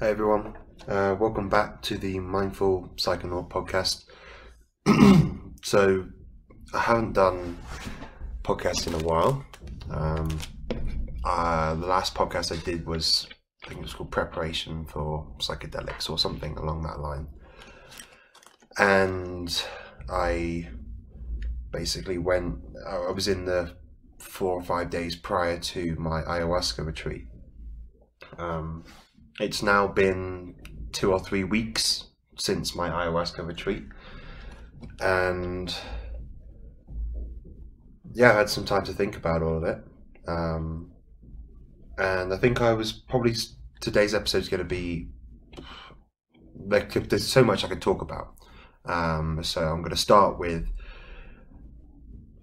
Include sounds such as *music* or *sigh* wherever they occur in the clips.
Hey everyone, uh, welcome back to the Mindful Psychonaut podcast. *clears throat* so, I haven't done podcast in a while. Um, uh, the last podcast I did was, I think it was called Preparation for Psychedelics or something along that line. And I basically went, I was in the four or five days prior to my ayahuasca retreat. Um, it's now been two or three weeks since my ayahuasca retreat, and yeah, I had some time to think about all of it. Um, and I think I was probably today's episode is going to be like there's so much I could talk about. Um, so I'm going to start with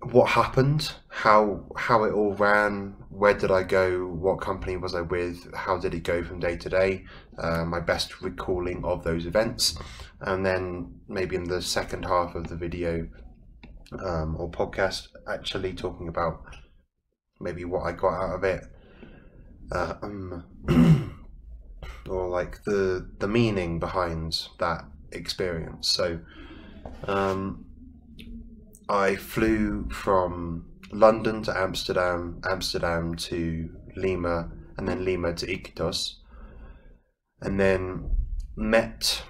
what happened, how how it all ran, where did I go, what company was I with, how did it go from day to day, uh, my best recalling of those events, and then maybe in the second half of the video um, or podcast, actually talking about maybe what I got out of it, uh, um, *clears throat* or like the the meaning behind that experience. So. Um, I flew from London to Amsterdam, Amsterdam to Lima, and then Lima to Iquitos, and then met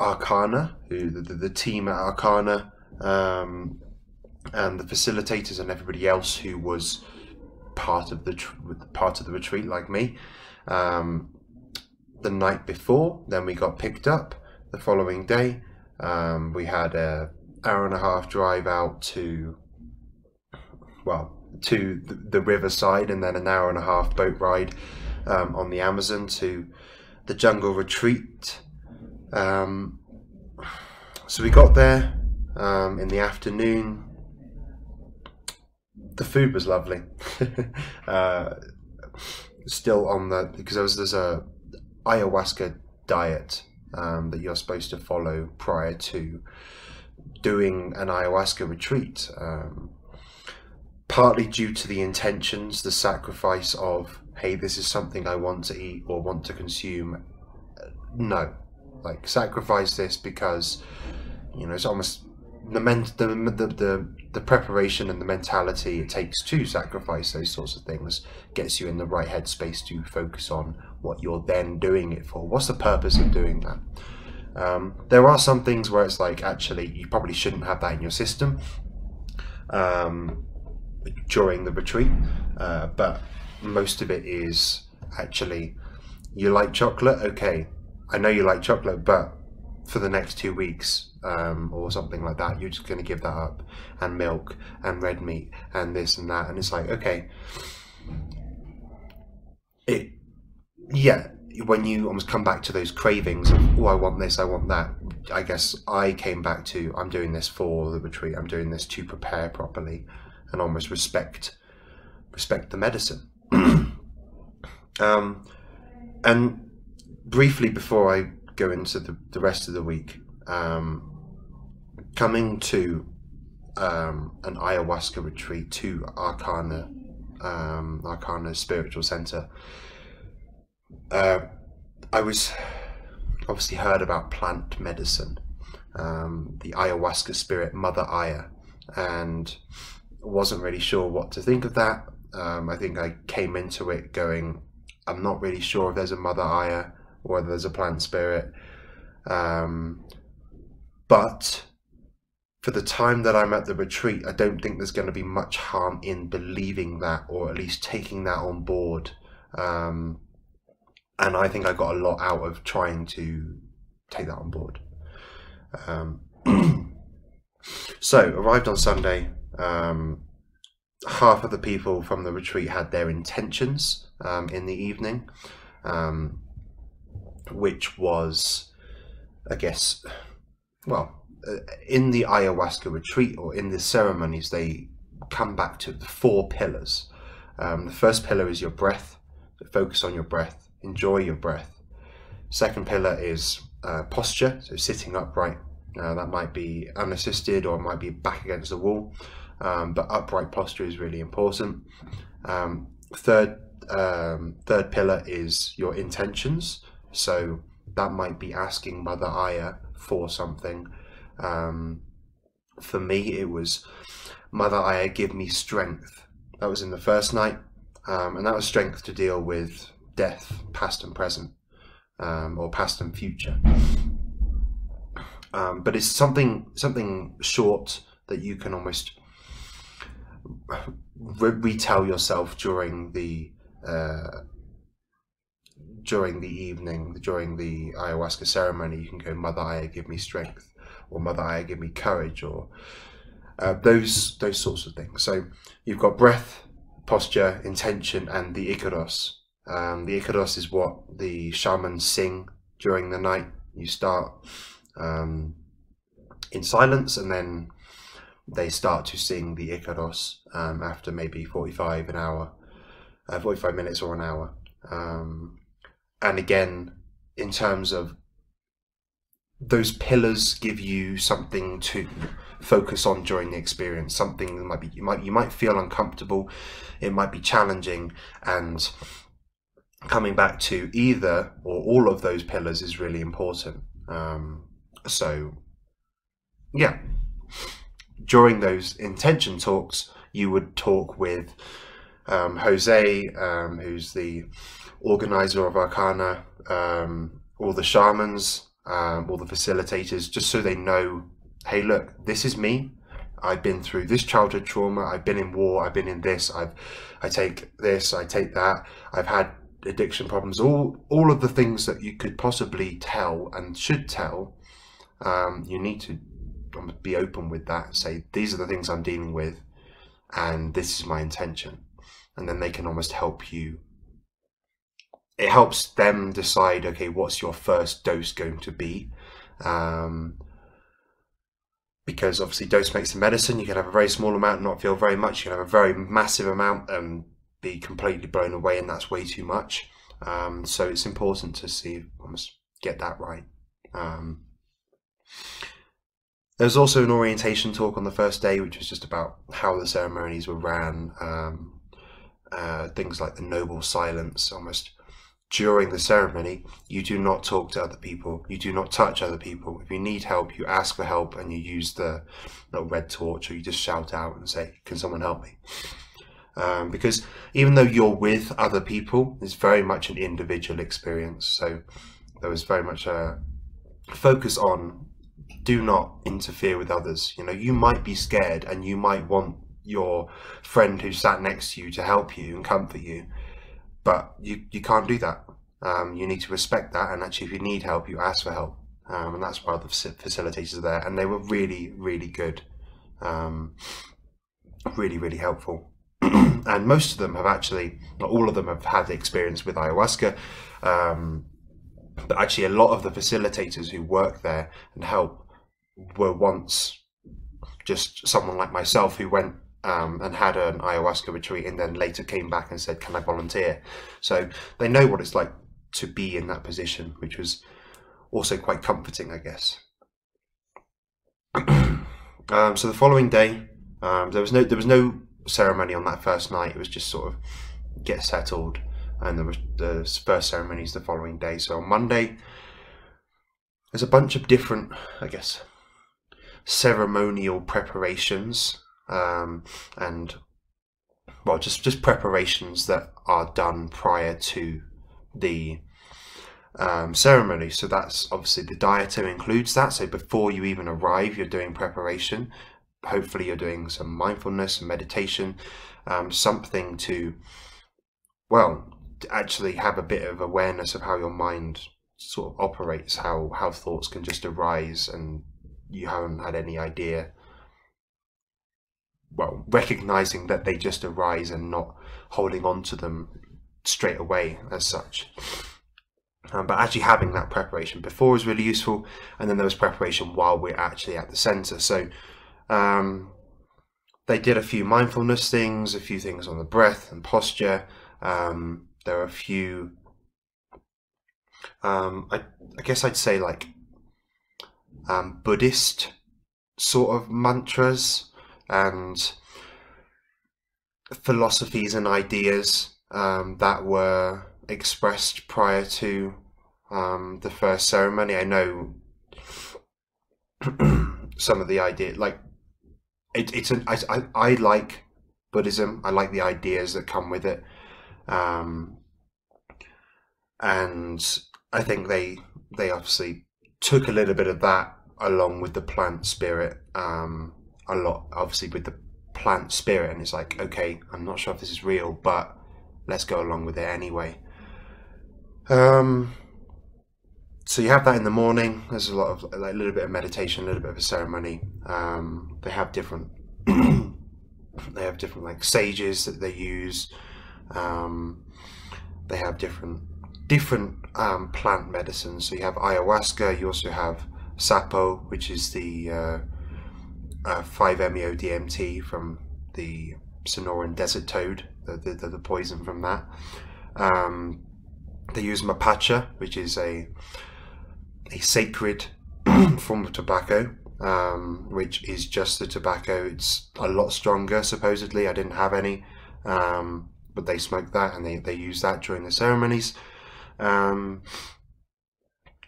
Arcana, who the, the, team at Arcana, um, and the facilitators and everybody else who was part of the part of the retreat, like me. Um, the night before, then we got picked up. The following day, um, we had a hour and a half drive out to, well, to the, riverside, and then an hour and a half boat ride um, on the Amazon to the jungle retreat. Um, so we got there um, in the afternoon. The food was lovely. *laughs* uh, still on the because there was there's a ayahuasca diet um, that you're supposed to follow prior to doing an ayahuasca retreat, um, partly due to the intentions, the sacrifice of, hey, this is something I want to eat or want to consume. No, like sacrifice this because you know it's almost the, men- the, the, the, the preparation and the mentality it takes to sacrifice those sorts of things gets you in the right headspace to focus on what you're then doing it for. What's the purpose of doing that? Um, there are some things where it's like actually you probably shouldn't have that in your system um, during the retreat, uh, but most of it is actually you like chocolate. Okay, I know you like chocolate, but for the next two weeks um, or something like that, you're just going to give that up, and milk and red meat and this and that, and it's like okay, it yeah when you almost come back to those cravings of oh I want this I want that I guess I came back to I'm doing this for the retreat I'm doing this to prepare properly and almost respect respect the medicine. *clears throat* Um, and briefly before I go into the, the rest of the week um, coming to um, an ayahuasca retreat to Arcana um, Arcana Spiritual Center uh, I was obviously heard about plant medicine, um, the ayahuasca spirit, Mother Aya, and wasn't really sure what to think of that. Um, I think I came into it going, I'm not really sure if there's a Mother Aya or whether there's a plant spirit. Um, but for the time that I'm at the retreat, I don't think there's going to be much harm in believing that or at least taking that on board. Um, and I think I got a lot out of trying to take that on board. Um, *clears throat* so arrived on Sunday. Um, half of the people from the retreat had their intentions um, in the evening, um, which was, I guess, well, uh, in the ayahuasca retreat or in the ceremonies, they come back to the four pillars. Um, the first pillar is your breath. Focus on your breath enjoy your breath. Second pillar is uh, posture, so sitting upright. Uh, that might be unassisted or it might be back against the wall, um, but upright posture is really important. Um, third, um, third pillar is your intentions. So that might be asking Mother Aya for something. Um, for me, it was Mother Aya, give me strength. That was in the first night, um, and that was strength to deal with death, past and present, um, or past and future. Um, but it's something something short that you can almost re- retell yourself during the uh, during the evening, during the ayahuasca ceremony. You can go, Mother Aya, give me strength, or Mother Aya, give me courage, or uh, those those sorts of things. So you've got breath, posture, intention, and the icaros. Um, the icaros is what the shamans sing during the night. You start um, in silence, and then they start to sing the icaros um, after maybe forty-five an hour, uh, forty-five minutes or an hour. Um, and again, in terms of those pillars give you something to focus on during the experience something that might be you might you might feel uncomfortable it might be challenging and coming back to either or all of those pillars is really important um, so yeah during those intention talks you would talk with um, jose um, who's the organizer of arcana um, all the shamans um, all the facilitators, just so they know, hey, look, this is me. I've been through this childhood trauma. I've been in war. I've been in this. I've, I take this. I take that. I've had addiction problems. All, all of the things that you could possibly tell and should tell. Um, you need to be open with that. Say these are the things I'm dealing with, and this is my intention, and then they can almost help you it helps them decide okay what's your first dose going to be um, because obviously dose makes the medicine you can have a very small amount and not feel very much you can have a very massive amount and be completely blown away and that's way too much um, so it's important to see almost get that right um, there's also an orientation talk on the first day which was just about how the ceremonies were ran um, uh, things like the noble silence almost during the ceremony, you do not talk to other people. You do not touch other people. If you need help, you ask for help and you use the little red torch or you just shout out and say, Can someone help me? Um, because even though you're with other people, it's very much an individual experience. So there was very much a focus on do not interfere with others. You know, you might be scared and you might want your friend who sat next to you to help you and comfort you but you, you can't do that. Um, you need to respect that, and actually, if you need help, you ask for help. Um, and that's why the facilitators are there, and they were really, really good, um, really, really helpful. *clears throat* and most of them have actually, not all of them have had experience with ayahuasca, um, but actually, a lot of the facilitators who work there and help were once just someone like myself who went um, and had an ayahuasca retreat and then later came back and said, Can I volunteer? So they know what it's like to be in that position, which was also quite comforting, I guess. *clears throat* um, so the following day, um, there was no there was no ceremony on that first night. It was just sort of get settled, and there was the first ceremonies the following day. So on Monday, there's a bunch of different, I guess, ceremonial preparations um, and well, just just preparations that are done prior to the um, ceremony. So that's obviously the dieta includes that. So before you even arrive, you're doing preparation. Hopefully, you're doing some mindfulness and meditation, um, something to well to actually have a bit of awareness of how your mind sort of operates, how how thoughts can just arise and you haven't had any idea well, recognizing that they just arise and not holding on to them straight away as such. Um, but actually having that preparation before is really useful, and then there was preparation while we're actually at the center. So um, they did a few mindfulness things, a few things on the breath and posture. Um, there are a few, um, I, I, guess I'd say like um, Buddhist sort of mantras and philosophies and ideas um, that were expressed prior to um, the first ceremony. I know *clears throat* some of the idea, like it, it's an I, I, I like Buddhism. I like the ideas that come with it, um, and I think they they obviously took a little bit of that along with the plant spirit. Um, a lot, obviously, with the plant spirit, and it's like, okay, I'm not sure if this is real, but let's go along with it anyway. Um, so you have that in the morning. There's a lot of like a little bit of meditation, a little bit of a ceremony. Um, they have different, *clears throat* they have different like sages that they use. Um, they have different different um, plant medicines. So you have ayahuasca. You also have sapo, which is the uh, uh, 5-MeO DMT from the Sonoran desert toad, the, the, the poison from that. Um, they use mapacha, which is a a sacred *clears throat* form of tobacco, um, which is just the tobacco. It's a lot stronger, supposedly. I didn't have any, um, but they smoke that and they, they use that during the ceremonies. Um,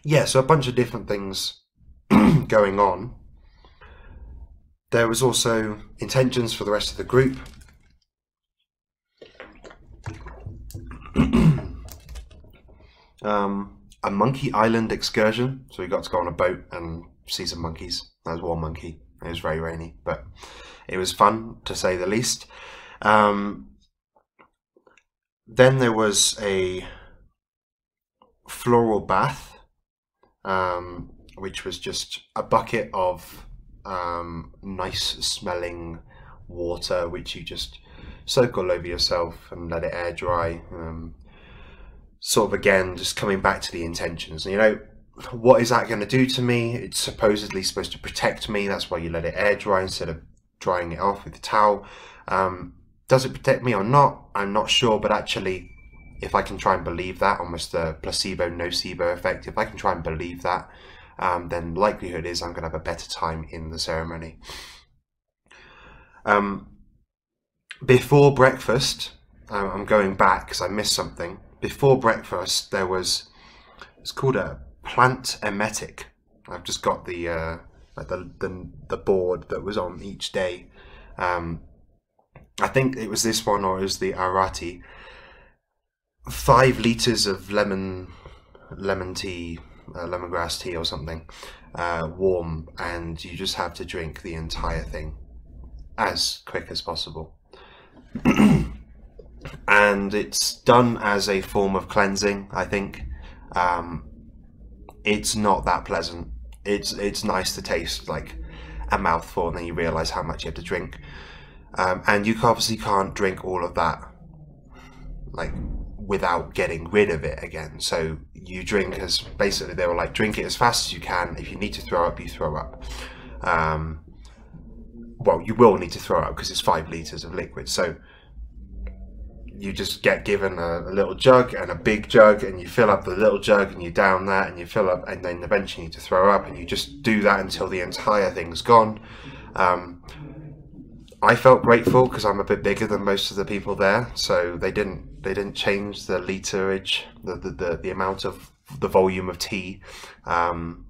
yeah, so a bunch of different things *clears throat* going on. There was also intentions for the rest of the group. *clears throat* um, a monkey island excursion. So we got to go on a boat and see some monkeys. There was one monkey. It was very rainy, but it was fun to say the least. Um, then there was a floral bath, um, which was just a bucket of um, nice smelling water, which you just soak all over yourself and let it air dry. Um, sort of again, just coming back to the intentions. You know, what is that going to do to me? It's supposedly supposed to protect me. That's why you let it air dry instead of drying it off with a towel. Um, does it protect me or not? I'm not sure, but actually, if I can try and believe that, almost a placebo nocebo effect, if I can try and believe that, um, then likelihood is I'm going to have a better time in the ceremony. Um, before breakfast, um, I'm going back because I missed something before breakfast there was it's called a plant emetic. I've just got the uh, like the, the the board that was on each day. Um, I think it was this one or it was the Arati. Five liters of lemon lemon tea, uh, lemongrass tea or something, uh, warm, and you just have to drink the entire thing as quick as possible. *clears throat* and it's done as a form of cleansing. I think um, it's not that pleasant. It's it's nice to taste like a mouthful, and then you realise how much you have to drink. Um, and you obviously can't drink all of that like without getting rid of it again. So you drink as basically they were like drink it as fast as you can. If you need to throw up, you throw up. Um, well, you will need to throw up because it's five liters of liquid. So you just get given a, a, little jug and a big jug and you fill up the little jug and you down that and you fill up and then eventually you need to throw up and you just do that until the entire thing's gone. Um, I felt grateful because I'm a bit bigger than most of the people there so they didn't they didn't change the literage the, the, the, the amount of the volume of tea um,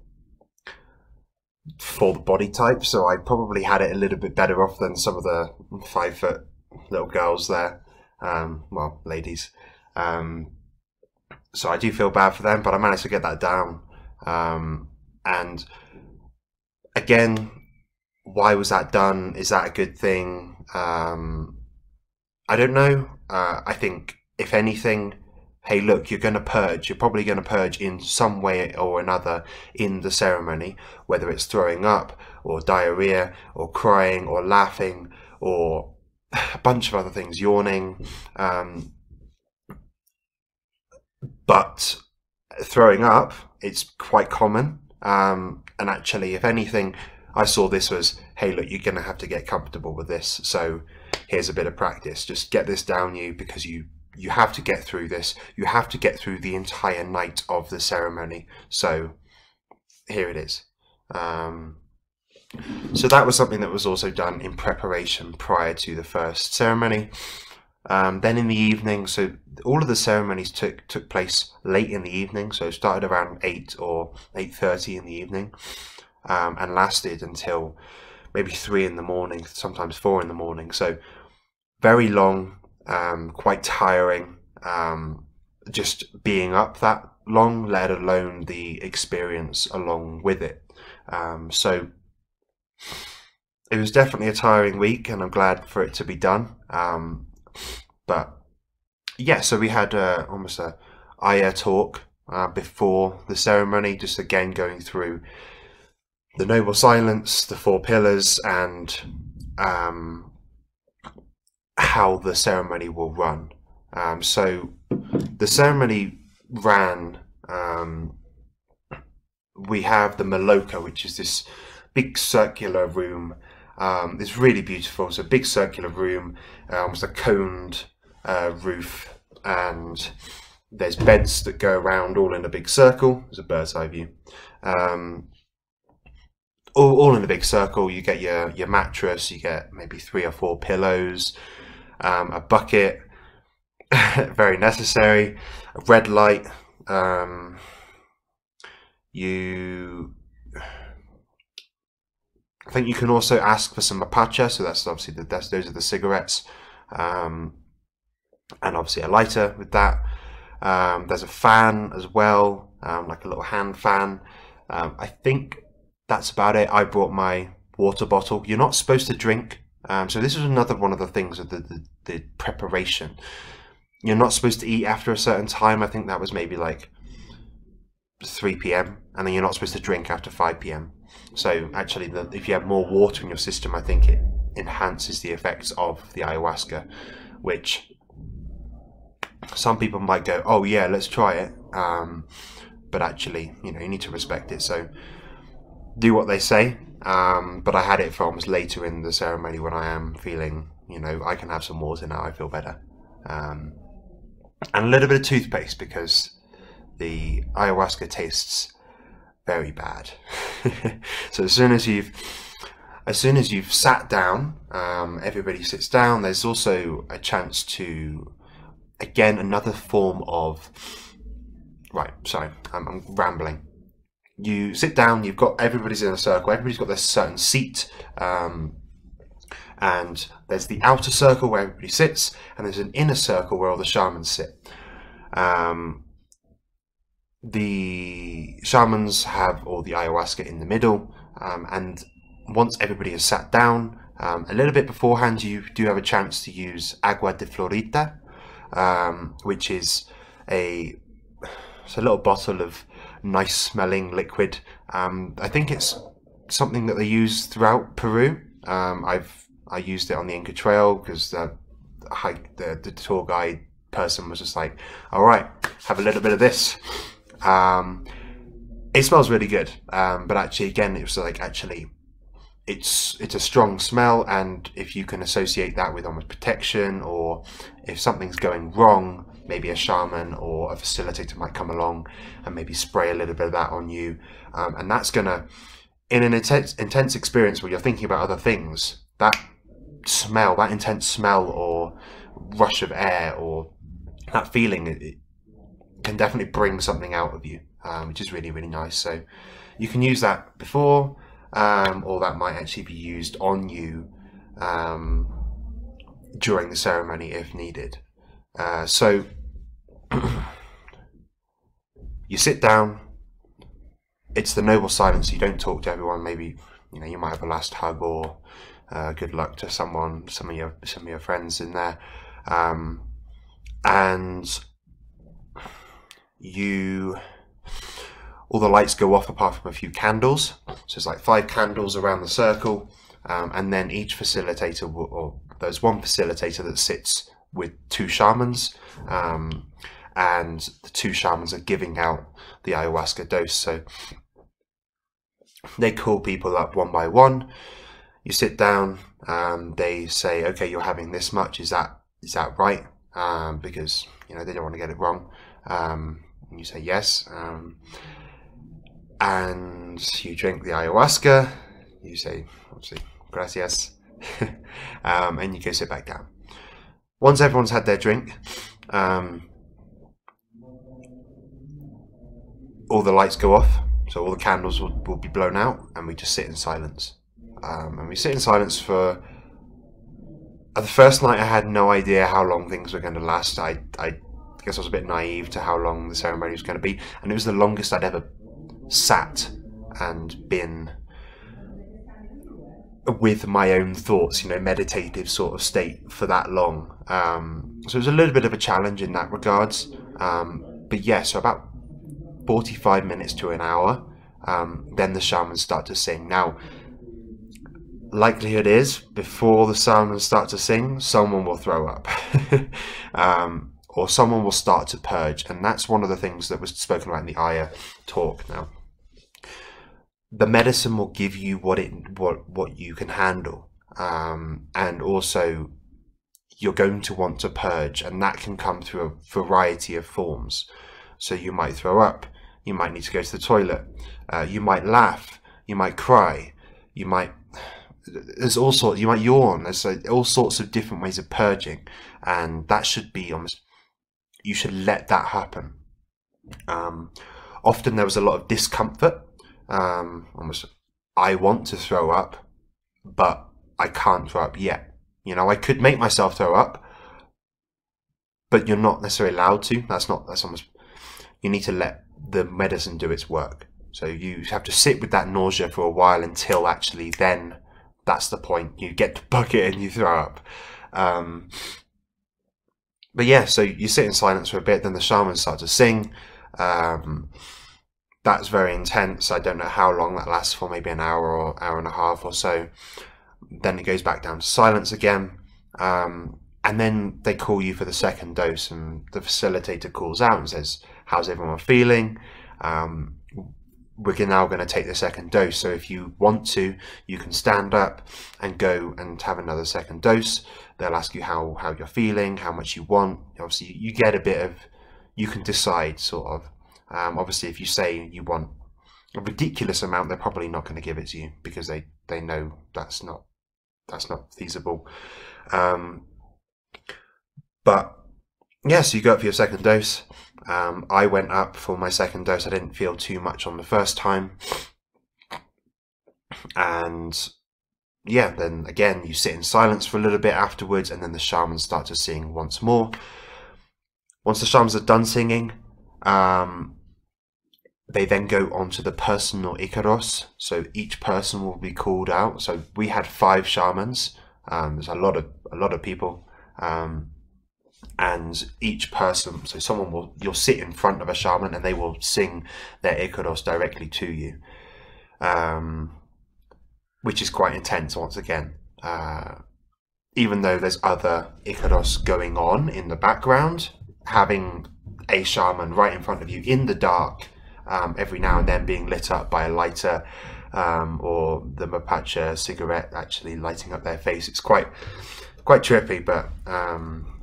for the body type. So I probably had it a little bit better off than some of the five foot little girls there um, well, ladies. Um, so I do feel bad for them, but I managed to get that down. Um, and again, why was that done? Is that a good thing? Um, I don't know. Uh, I think, if anything, hey, look, you're going to purge. You're probably going to purge in some way or another in the ceremony, whether it's throwing up or diarrhea or crying or laughing or a *sighs* bunch of other things, yawning, um, but throwing up, it's quite common. Um, and actually, if anything, I saw this was, hey, look, you're going to have to get comfortable with this. So here's a bit of practice. Just get this down you because you you have to get through this. You have to get through the entire night of the ceremony. So here it is. Um, so that was something that was also done in preparation prior to the first ceremony. Um, then in the evening, so all of the ceremonies took took place late in the evening. So it started around eight or eight thirty in the evening, um, and lasted until maybe three in the morning, sometimes four in the morning. So very long, um, quite tiring. Um, just being up that long, let alone the experience along with it. Um, so it was definitely a tiring week, and I'm glad for it to be done. Um, but yeah, so we had uh, almost a Aya talk uh, before the ceremony, just again going through the noble silence, the four pillars, and um, how the ceremony will run. Um, so the ceremony ran. Um, we have the maloka, which is this big circular room. Um, it's really beautiful. It's a big circular room, uh, almost a coned uh, roof, and there's beds that go around all in a big circle. It's a bird's eye view. Um, all, all in a big circle. You get your, your mattress, you get maybe three or four pillows, um, a bucket, *laughs* very necessary, a red light. Um, you I think you can also ask for some mapacha, so that's obviously the, that's, those are the cigarettes, um, and obviously a lighter with that. Um, there's a fan as well, um, like a little hand fan. Um, I think that's about it. I brought my water bottle. You're not supposed to drink, um, so this is another one of the things of the, the, the preparation. You're not supposed to eat after a certain time. I think that was maybe like 3 p.m. and then you're not supposed to drink after 5 p.m. So actually, the, if you have more water in your system, I think it enhances the effects of the ayahuasca, which some people might go, "Oh yeah, let's try it," um, but actually, you know, you need to respect it. So do what they say. Um, but I had it almost later in the ceremony when I am feeling, you know, I can have some water now. I feel better, um, and a little bit of toothpaste because the ayahuasca tastes very bad. *laughs* so as soon as you've as soon as you've sat down, um, everybody sits down. There's also a chance to, again, another form of. Right, sorry, I'm, I'm rambling. You sit down. You've got everybody's in a circle. Everybody's got their certain seat, um, and there's the outer circle where everybody sits, and there's an inner circle where all the shamans sit. Um, the shamans have all the ayahuasca in the middle, um, and once everybody has sat down, um, a little bit beforehand, you do have a chance to use agua de Florida, um, which is a it's a little bottle of nice smelling liquid. Um, I think it's something that they use throughout Peru. Um, I've I used it on the Inca Trail because the, the the tour guide person was just like, "All right, have a little bit of this." Um, it smells really good, um, but actually, again, it was like actually, it's it's a strong smell, and if you can associate that with almost protection, or if something's going wrong, maybe a shaman or a facilitator might come along and maybe spray a little bit of that on you, um, and that's gonna, in an intense intense experience where you're thinking about other things, that smell, that intense smell or rush of air or that feeling, it, can definitely bring something out of you, um, which is really, really nice. So you can use that before, um, or that might actually be used on you um, during the ceremony if needed. Uh, so *clears throat* you sit down. It's the noble silence. You don't talk to everyone. Maybe you know you might have a last hug or uh, good luck to someone, some of your some of your friends in there, um, and you all the lights go off apart from a few candles. So it's like five candles around the circle, um, and then each facilitator, or there's one facilitator that sits with two shamans, um, and the two shamans are giving out the ayahuasca dose. So they call people up one by one. You sit down. and they say, "Okay, you're having this much. Is that is that right?" Um, because you know they don't want to get it wrong. Um, you say yes. Um, and you drink the ayahuasca. You say, obviously, gracias. *laughs* um, and you go sit back down. once everyone's had their drink, um, all the lights go off, so all the candles will, will be blown out, and we just sit in silence. Um, and we sit in silence for. Uh, the first night, I had no idea how long things were going to last. I, I guess I was a bit naive to how long the ceremony was going to be, and it was the longest I'd ever sat and been with my own thoughts, you know, meditative sort of state for that long. Um, so it was a little bit of a challenge in that regards. Um, but yeah, so about 45 minutes to an hour, um, then the shamans start to sing. Now, likelihood is before the shamans start to sing, someone will throw up. *laughs* um, or someone will start to purge. And that's one of the things that was spoken about in the Aya talk now. The medicine will give you what it what what you can handle. Um, and also you're going to want to purge and that can come through a variety of forms. So you might throw up you might need to go to the toilet uh, you might laugh you might cry you might there's all sorts you might yawn. There's uh, all sorts of different ways of purging and that should be almost you should let that happen um, often there was a lot of discomfort um, almost I want to throw up, but I can't throw up yet. You know, I could make myself throw up, but you're not necessarily allowed to. That's not. That's almost. You need to let the medicine do its work. So you have to sit with that nausea for a while until actually then that's the point. You get the *laughs* bucket and you throw up. Um, but yeah, so you sit in silence for a bit, then the shamans start to sing. Um, that's very intense. I don't know how long that lasts for, maybe an hour or hour and a half or so. Then it goes back down to silence again. Um, and then they call you for the second dose, and the facilitator calls out and says, How's everyone feeling? Um, we're now going to take the second dose. So if you want to, you can stand up and go and have another second dose. They'll ask you how, how you're feeling, how much you want. Obviously, you get a bit of, you can decide sort of um, obviously, if you say you want a ridiculous amount, they're probably not going to give it to you because they, they know that's not that's not feasible. Um, but yeah, so you go up for your second dose. Um, I went up for my second dose. I didn't feel too much on the first time, and yeah, then again you sit in silence for a little bit afterwards, and then the shamans start to sing once more. Once the shamans are done singing, um, they then go on to the personal Icaros. So each person will be called out. So we had five shamans. Um, there's a lot of a lot of people, um, and each person. So someone will you'll sit in front of a shaman and they will sing their Icaros directly to you, um, which is quite intense. Once again, uh, even though there's other Icaros going on in the background, having a shaman right in front of you in the dark um, every now and then being lit up by a lighter um, or the Mapacha cigarette actually lighting up their face. It's quite quite trippy, but um,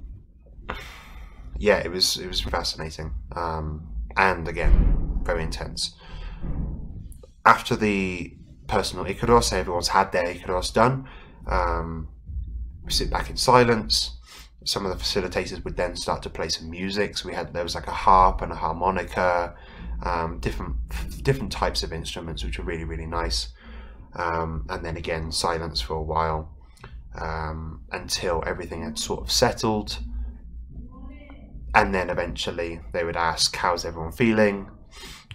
yeah, it was it was fascinating um, and again very intense. After the personal Icaros, everyone's had their Icaros done. Um, we sit back in silence some of the facilitators would then start to play some music. So we had there was like a harp and a harmonica, um, different different types of instruments, which were really really nice. Um, and then again, silence for a while um, until everything had sort of settled. And then eventually they would ask, "How's everyone feeling?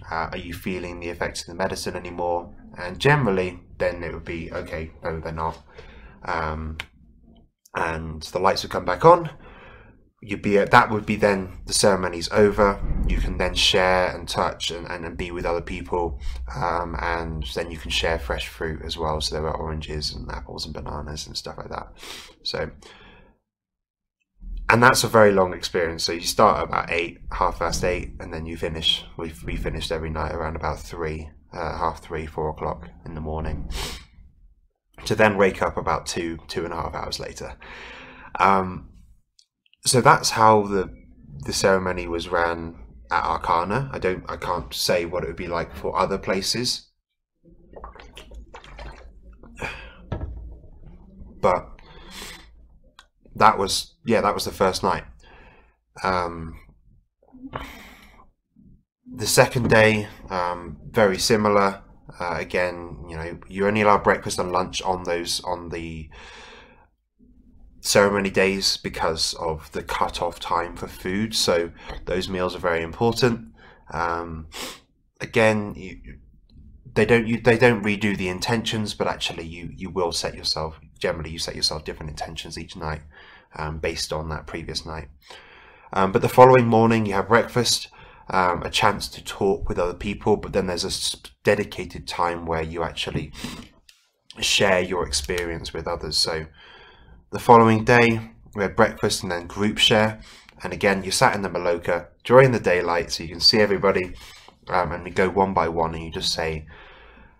Uh, are you feeling the effects of the medicine anymore?" And generally, then it would be, "Okay, no, they're not." Um, and the lights would come back on. You'd be that would be then the ceremony's over. You can then share and touch and, and, and be with other people. Um, and then you can share fresh fruit as well. So there are oranges and apples and bananas and stuff like that. So and that's a very long experience. So you start about eight half past eight and then you finish. We, we finished every night around about three uh, half three four o'clock in the morning to then wake up about two two and a half hours later um, so that's how the the ceremony was ran at Arcana. I don't, I can't say what it would be like for other places, but that was yeah, that was the first night. Um, the second day, um, very similar. Uh, again, you know, you only allow breakfast and lunch on those on the ceremony days because of the cut-off time for food. So those meals are very important. Um, again, you, they don't you, they don't redo the intentions, but actually you you will set yourself generally you set yourself different intentions each night um, based on that previous night. Um, but the following morning you have breakfast, um, a chance to talk with other people, but then there's a dedicated time where you actually share your experience with others. So the following day we had breakfast and then group share. And again, you sat in the Maloka during the daylight so you can see everybody um, and we go one by one and you just say,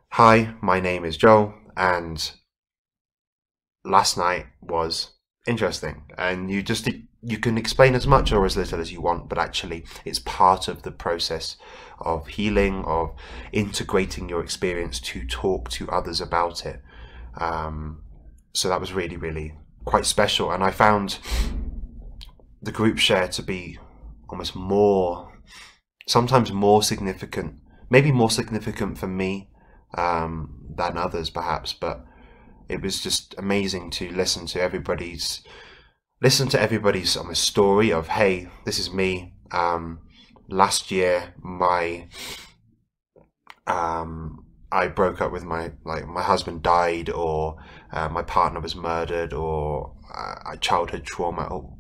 Hi, my name is Joel and last night was interesting. And you just, you can explain as much or as little as you want, but actually it's part of the process of healing, of integrating your experience to talk to others about it. Um, so that was really, really quite special. And I found the group share to be almost more, sometimes more significant, maybe more significant for me um, than others perhaps, but it was just amazing to listen to everybody's, listen to everybody's um, story of, hey, this is me. Um, last year, my, um, I broke up with my like my husband died or uh, my partner was murdered or uh, childhood trauma or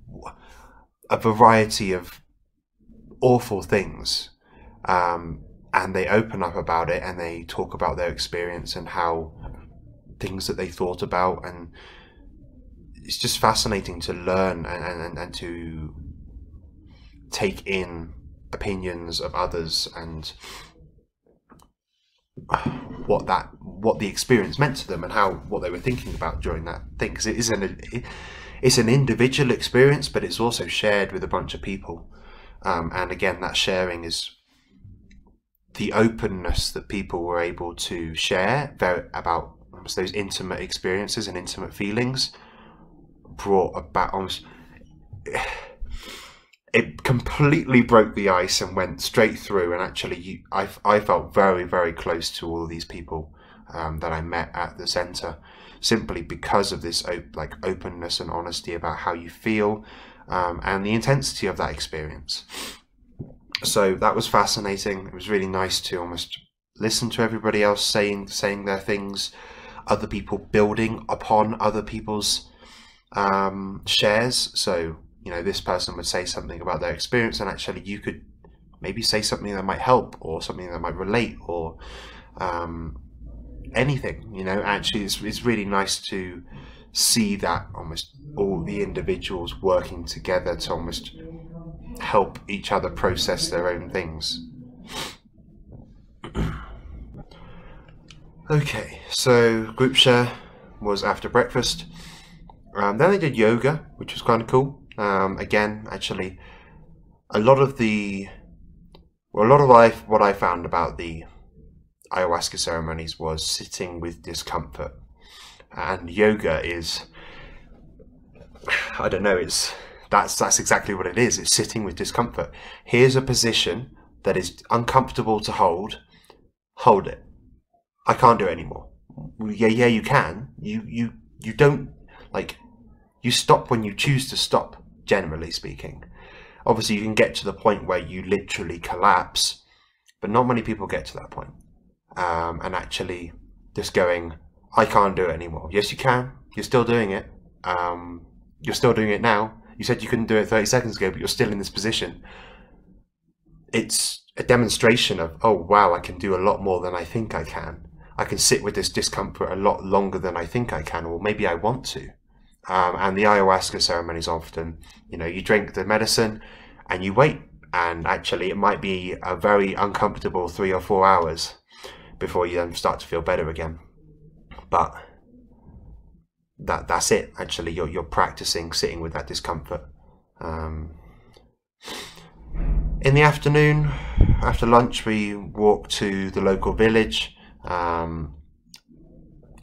a variety of awful things. Um, and they open up about it and they talk about their experience and how things that they thought about and it's just fascinating to learn and, and, and to take in opinions of others and what that what the experience meant to them and how what they were thinking about during that thing because it is an it's an individual experience, but it's also shared with a bunch of people. Um, and again, that sharing is the openness that people were able to share about those intimate experiences and intimate feelings brought about almost it completely broke the ice and went straight through and actually you, I, I felt very very close to all these people um, that I met at the center simply because of this op- like openness and honesty about how you feel um, and the intensity of that experience. So that was fascinating. It was really nice to almost listen to everybody else saying saying their things, other people building upon other people's um, shares. So you know, this person would say something about their experience, and actually, you could maybe say something that might help, or something that might relate, or um, anything. You know, actually, it's, it's really nice to see that almost all the individuals working together to almost help each other process their own things. *clears throat* okay, so group share was after breakfast. Um, then they did yoga, which was kind of cool. Um, again, actually, a lot of the well, a lot of life, what I found about the ayahuasca ceremonies was sitting with discomfort. And yoga is, I don't know, it's that's that's exactly what it is. It's sitting with discomfort. Here's a position that is uncomfortable to hold. Hold it. I can't do it anymore. Yeah, yeah, you can. You you you don't like. You stop when you choose to stop. Generally speaking, obviously you can get to the point where you literally collapse, but not many people get to that point um, and actually just going, I can't do it anymore. Yes, you can. You're still doing it. Um, you're still doing it now. You said you couldn't do it 30 seconds ago, but you're still in this position. It's a demonstration of, oh, wow, I can do a lot more than I think I can. I can sit with this discomfort a lot longer than I think I can, or maybe I want to. Um, and the ayahuasca ceremonies often, you know, you drink the medicine and you wait. And actually, it might be a very uncomfortable three or four hours before you then start to feel better again. But that that's it. Actually, you're you're practicing sitting with that discomfort. Um, in the afternoon, after lunch, we walk to the local village. Um,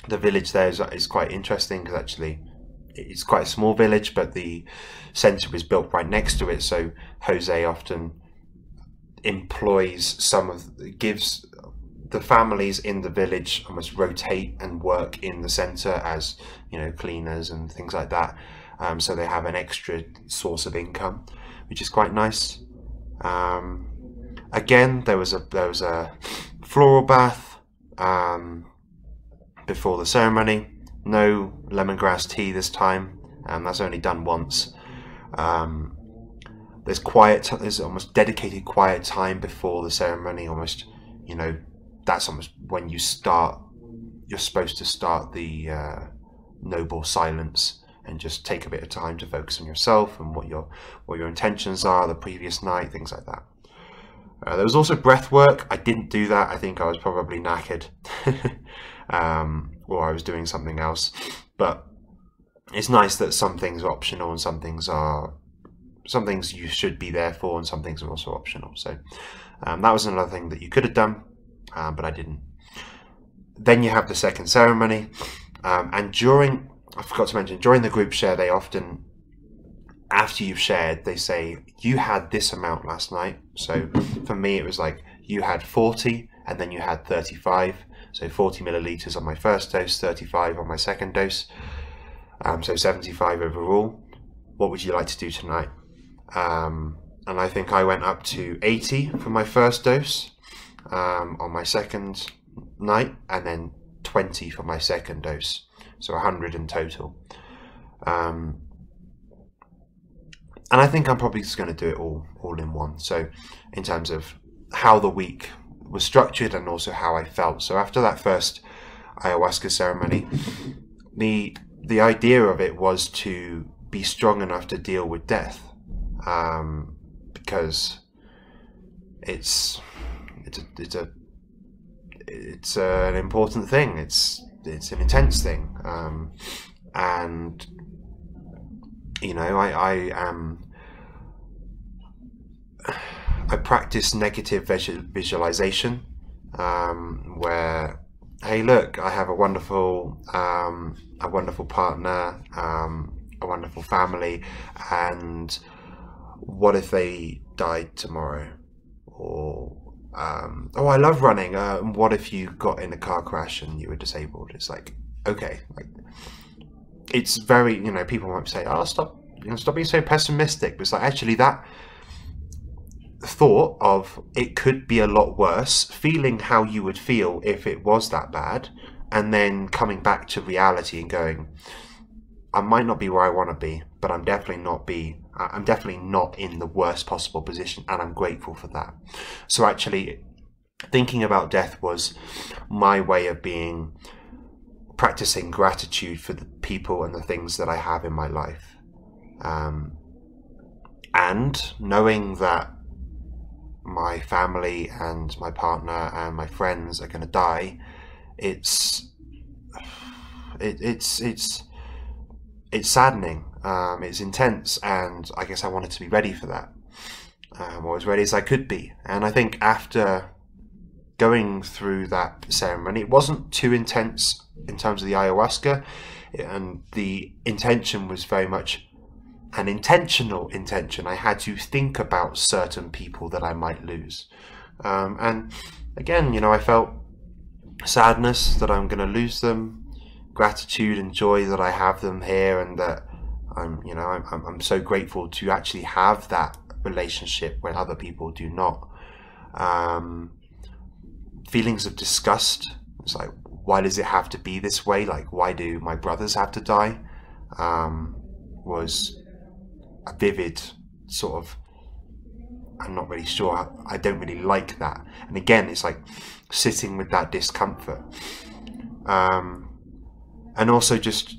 the village there is, is quite interesting because actually it's quite a small village, but the center is built right next to it. So Jose often employs some of gives the families in the village almost rotate and work in the center as you know cleaners and things like that. Um, so they have an extra source of income, which is quite nice. Um, again, there was a there was a floral bath um, before the ceremony. No lemongrass tea this time, and that's only done once. Um, there's quiet. There's almost dedicated quiet time before the ceremony. Almost, you know, that's almost when you start. You're supposed to start the uh, noble silence and just take a bit of time to focus on yourself and what your what your intentions are the previous night, things like that. Uh, there was also breath work. I didn't do that. I think I was probably knackered, *laughs* um, or I was doing something else. But it's nice that some things are optional and some things are some things you should be there for, and some things are also optional. So um, that was another thing that you could have done, um, but I didn't. Then you have the second ceremony, um, and during I forgot to mention during the group share they often after you've shared they say you had this amount last night so for me it was like you had 40 and then you had 35 so 40 milliliters on my first dose 35 on my second dose um, so 75 overall what would you like to do tonight um, and I think I went up to 80 for my first dose um, on my second night and then 20 for my second dose so 100 in total. Um, and I think I'm probably just going to do it all all in one. So in terms of how the week was structured and also how I felt. So after that first ayahuasca ceremony, the the idea of it was to be strong enough to deal with death, um, because it's it's a, it's a it's an important thing. It's it's an intense thing, um, and you know, I, I am. I practice negative visualization, um, where, hey, look, I have a wonderful, um, a wonderful partner, um, a wonderful family, and what if they died tomorrow, or um, oh, I love running. Uh, what if you got in a car crash and you were disabled? It's like, okay, like it's very, you know, people might say, oh, stop, you know, stop being so pessimistic. But it's like actually that thought of it could be a lot worse, feeling how you would feel if it was that bad, and then coming back to reality and going, I might not be where I want to be, but I'm definitely not be I'm definitely not in the worst possible position, and I'm grateful for that. So actually, thinking about death was my way of being practicing gratitude for the people and the things that I have in my life, um, and knowing that my family and my partner and my friends are going to die. It's it, it's it's it's saddening um, it's intense, and I guess I wanted to be ready for that. Um, or as ready as I could be. And I think after going through that ceremony, it wasn't too intense in terms of the ayahuasca, and the intention was very much an intentional intention. I had to think about certain people that I might lose. Um, and again, you know, I felt sadness that I'm going to lose them, gratitude and joy that I have them here, and that I'm, you know, I'm, I'm so grateful to actually have that relationship when other people do not. Um, feelings of disgust. It's like, why does it have to be this way? Like, why do my brothers have to die? Um, was a vivid sort of. I'm not really sure. I don't really like that. And again, it's like sitting with that discomfort. Um, and also just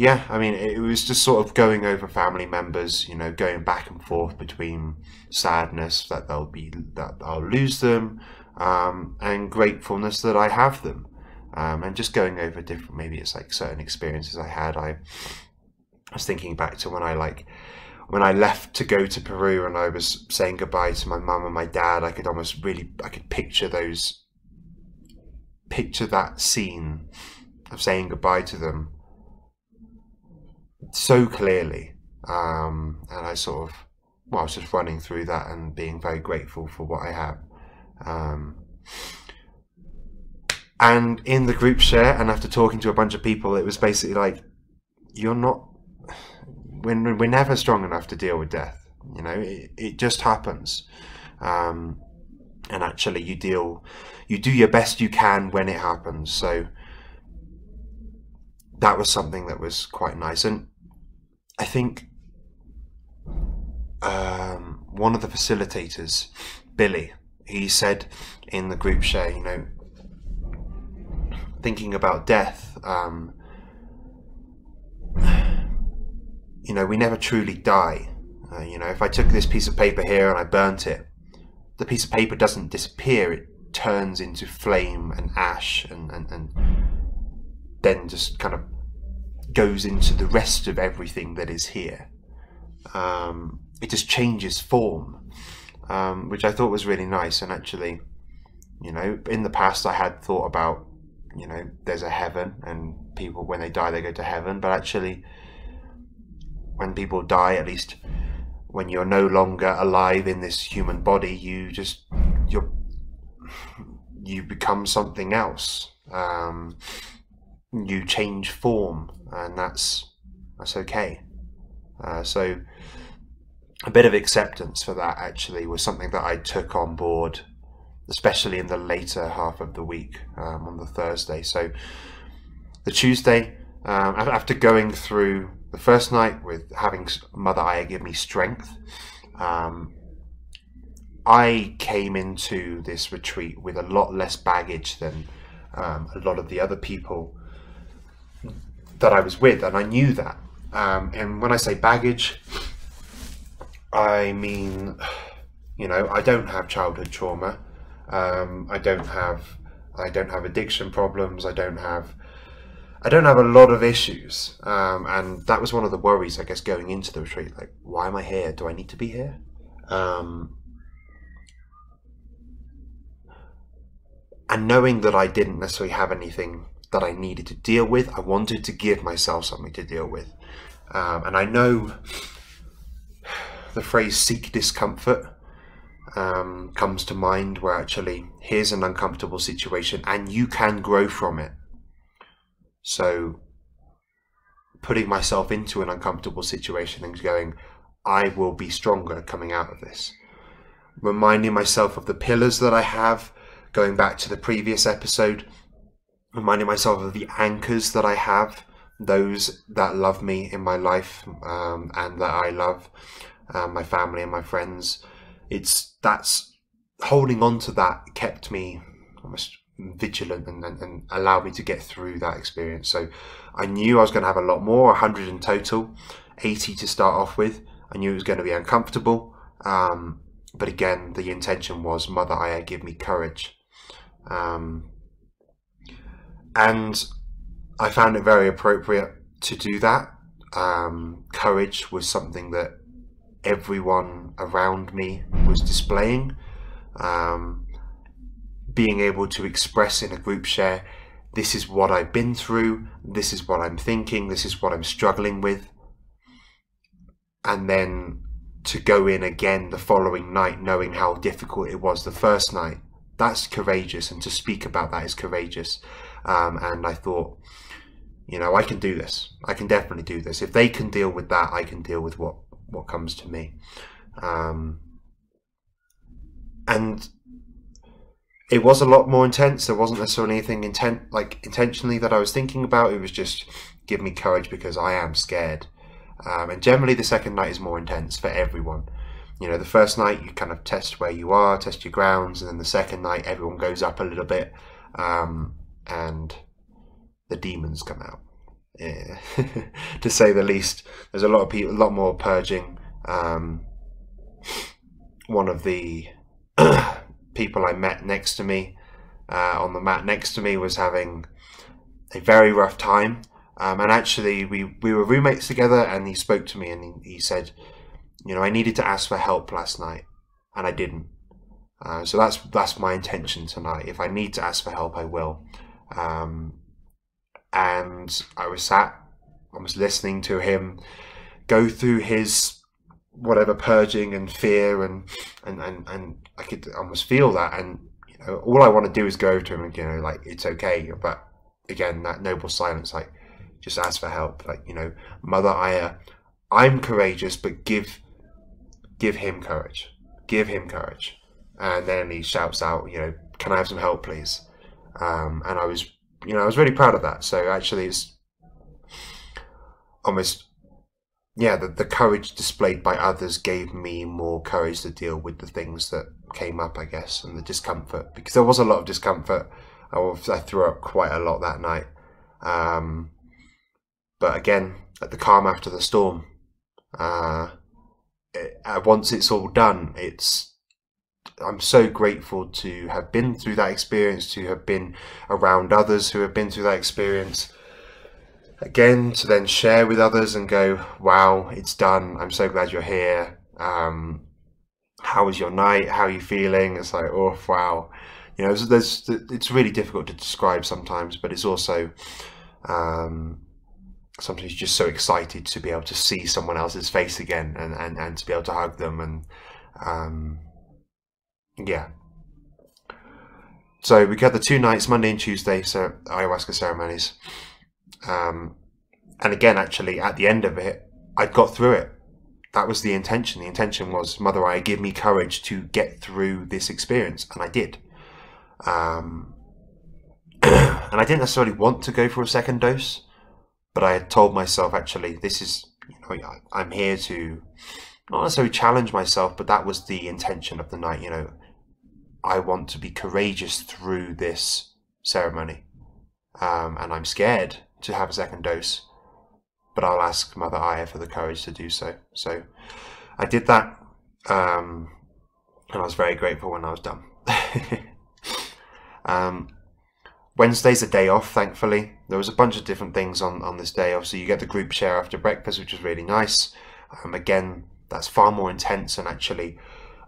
yeah, I mean, it was just sort of going over family members, you know, going back and forth between sadness that they'll be that I'll lose them, um, and gratefulness that I have them, um, and just going over different. Maybe it's like certain experiences I had. I, I was thinking back to when I like when I left to go to Peru and I was saying goodbye to my mum and my dad. I could almost really I could picture those picture that scene of saying goodbye to them so clearly. Um, and I sort of, well, I was just running through that and being very grateful for what I have. Um, and in the group share, and after talking to a bunch of people, it was basically like, you're not, we're, we're never strong enough to deal with death. You know, it, it just happens. Um, and actually, you deal, you do your best you can when it happens. So that was something that was quite nice. And I think um, one of the facilitators, Billy, he said in the group share, you know, thinking about death, um, you know, we never truly die. Uh, you know, if I took this piece of paper here and I burnt it, the piece of paper doesn't disappear, it turns into flame and ash and, and, and then just kind of goes into the rest of everything that is here. Um, it just changes form, um, which I thought was really nice. And actually, you know, in the past I had thought about you know, there's a heaven and people, when they die, they go to heaven. But actually, when people die, at least when you're no longer alive in this human body, you just, you're, you become something else. Um, you change form, and that's that's okay. Uh, so a bit of acceptance for that actually was something that I took on board especially in the later half of the week um, on the Thursday. So the Tuesday, um, after going through the first night with having Mother Aya give me strength, um, I came into this retreat with a lot less baggage than um, a lot of the other people that I was with, and I knew that. Um, and when I say baggage, I mean, you know, I don't have childhood trauma. Um, I don't have I don't have addiction problems. I don't have I don't have a lot of issues, um, and that was one of the worries, I guess, going into the retreat. Like, why am I here? Do I need to be here? Um, and knowing that I didn't necessarily have anything that I needed to deal with, I wanted to give myself something to deal with. Um, and I know the phrase "seek discomfort." um, comes to mind where actually here's an uncomfortable situation and you can grow from it. So putting myself into an uncomfortable situation and going, I will be stronger coming out of this. Reminding myself of the pillars that I have, going back to the previous episode, reminding myself of the anchors that I have, those that love me in my life um, and that I love, um, my family and my friends it's that's holding on to that kept me almost vigilant and, and, and, allowed me to get through that experience. So I knew I was going to have a lot more, 100 in total, 80 to start off with. I knew it was going to be uncomfortable. Um, but again, the intention was Mother Aya, give me courage. Um, and I found it very appropriate to do that. Um, courage was something that everyone around me was displaying. Um, being able to express in a group share, this is what I've been through, this is what I'm thinking, this is what I'm struggling with. And then to go in again the following night knowing how difficult it was the first night, that's courageous. And to speak about that is courageous. Um, and I thought, you know, I can do this. I can definitely do this. If they can deal with that, I can deal with what what comes to me. Um, and it was a lot more intense. There wasn't necessarily anything intent like intentionally that I was thinking about. It was just give me courage because I am scared. Um, and generally, the second night is more intense for everyone. You know, the first night you kind of test where you are, test your grounds, and then the second night everyone goes up a little bit, um, and the demons come out yeah, *laughs* to say the least. There's a lot of people, a lot more purging. Um, one of the *clears throat* people I met next to me uh, on the mat next to me was having a very rough time. Um, and actually, we, we were roommates together, and he spoke to me and he, he said, You know, I needed to ask for help last night, and I didn't. Uh, so that's that's my intention tonight. If I need to ask for help, I will. Um, and I was sat I was listening to him go through his whatever purging and fear and and and, and I could almost feel that. And you know all I want to do is go to him and you know like it's okay. But again that noble silence like just ask for help. Like you know mother Aya I'm courageous but give give him courage. Give him courage. And then he shouts out you know can I have some help please? Um, and I was you know I was really proud of that. So actually it's almost yeah, the, the courage displayed by others gave me more courage to deal with the things that came up, I guess, and the discomfort because there was a lot of discomfort. I, was, I threw up quite a lot that night. Um, but again, at the calm after the storm, uh, it, uh, once it's all done, it's I'm so grateful to have been through that experience, to have been around others who have been through that experience again to then share with others and go, wow, it's done. I'm so glad you're here. Um, how was your night? How are you feeling? It's like, oh, wow. You know, there's, it's really difficult to describe sometimes, but it's also um, sometimes just so excited to be able to see someone else's face again and, and, and to be able to hug them and um, yeah. So we got the two nights, Monday and Tuesday, so ayahuasca ceremonies. Um, and again, actually, at the end of it, I got through it. That was the intention. The intention was, Mother Aya give me courage to get through this experience. And I did. Um, *clears throat* and I didn't necessarily want to go for a second dose, but I had told myself, actually, this is, you know, I'm here to not necessarily challenge myself, but that was the intention of the night. You know, I want to be courageous through this ceremony. Um, and I'm scared to have a second dose, but I'll ask Mother Aya for the courage to do so. So I did that, um, and I was very grateful when I was done. *laughs* um, Wednesday's a day off, thankfully. There was a bunch of different things on, on this day. Obviously, you get the group share after breakfast, which is really nice. Um, again, that's far more intense, and actually,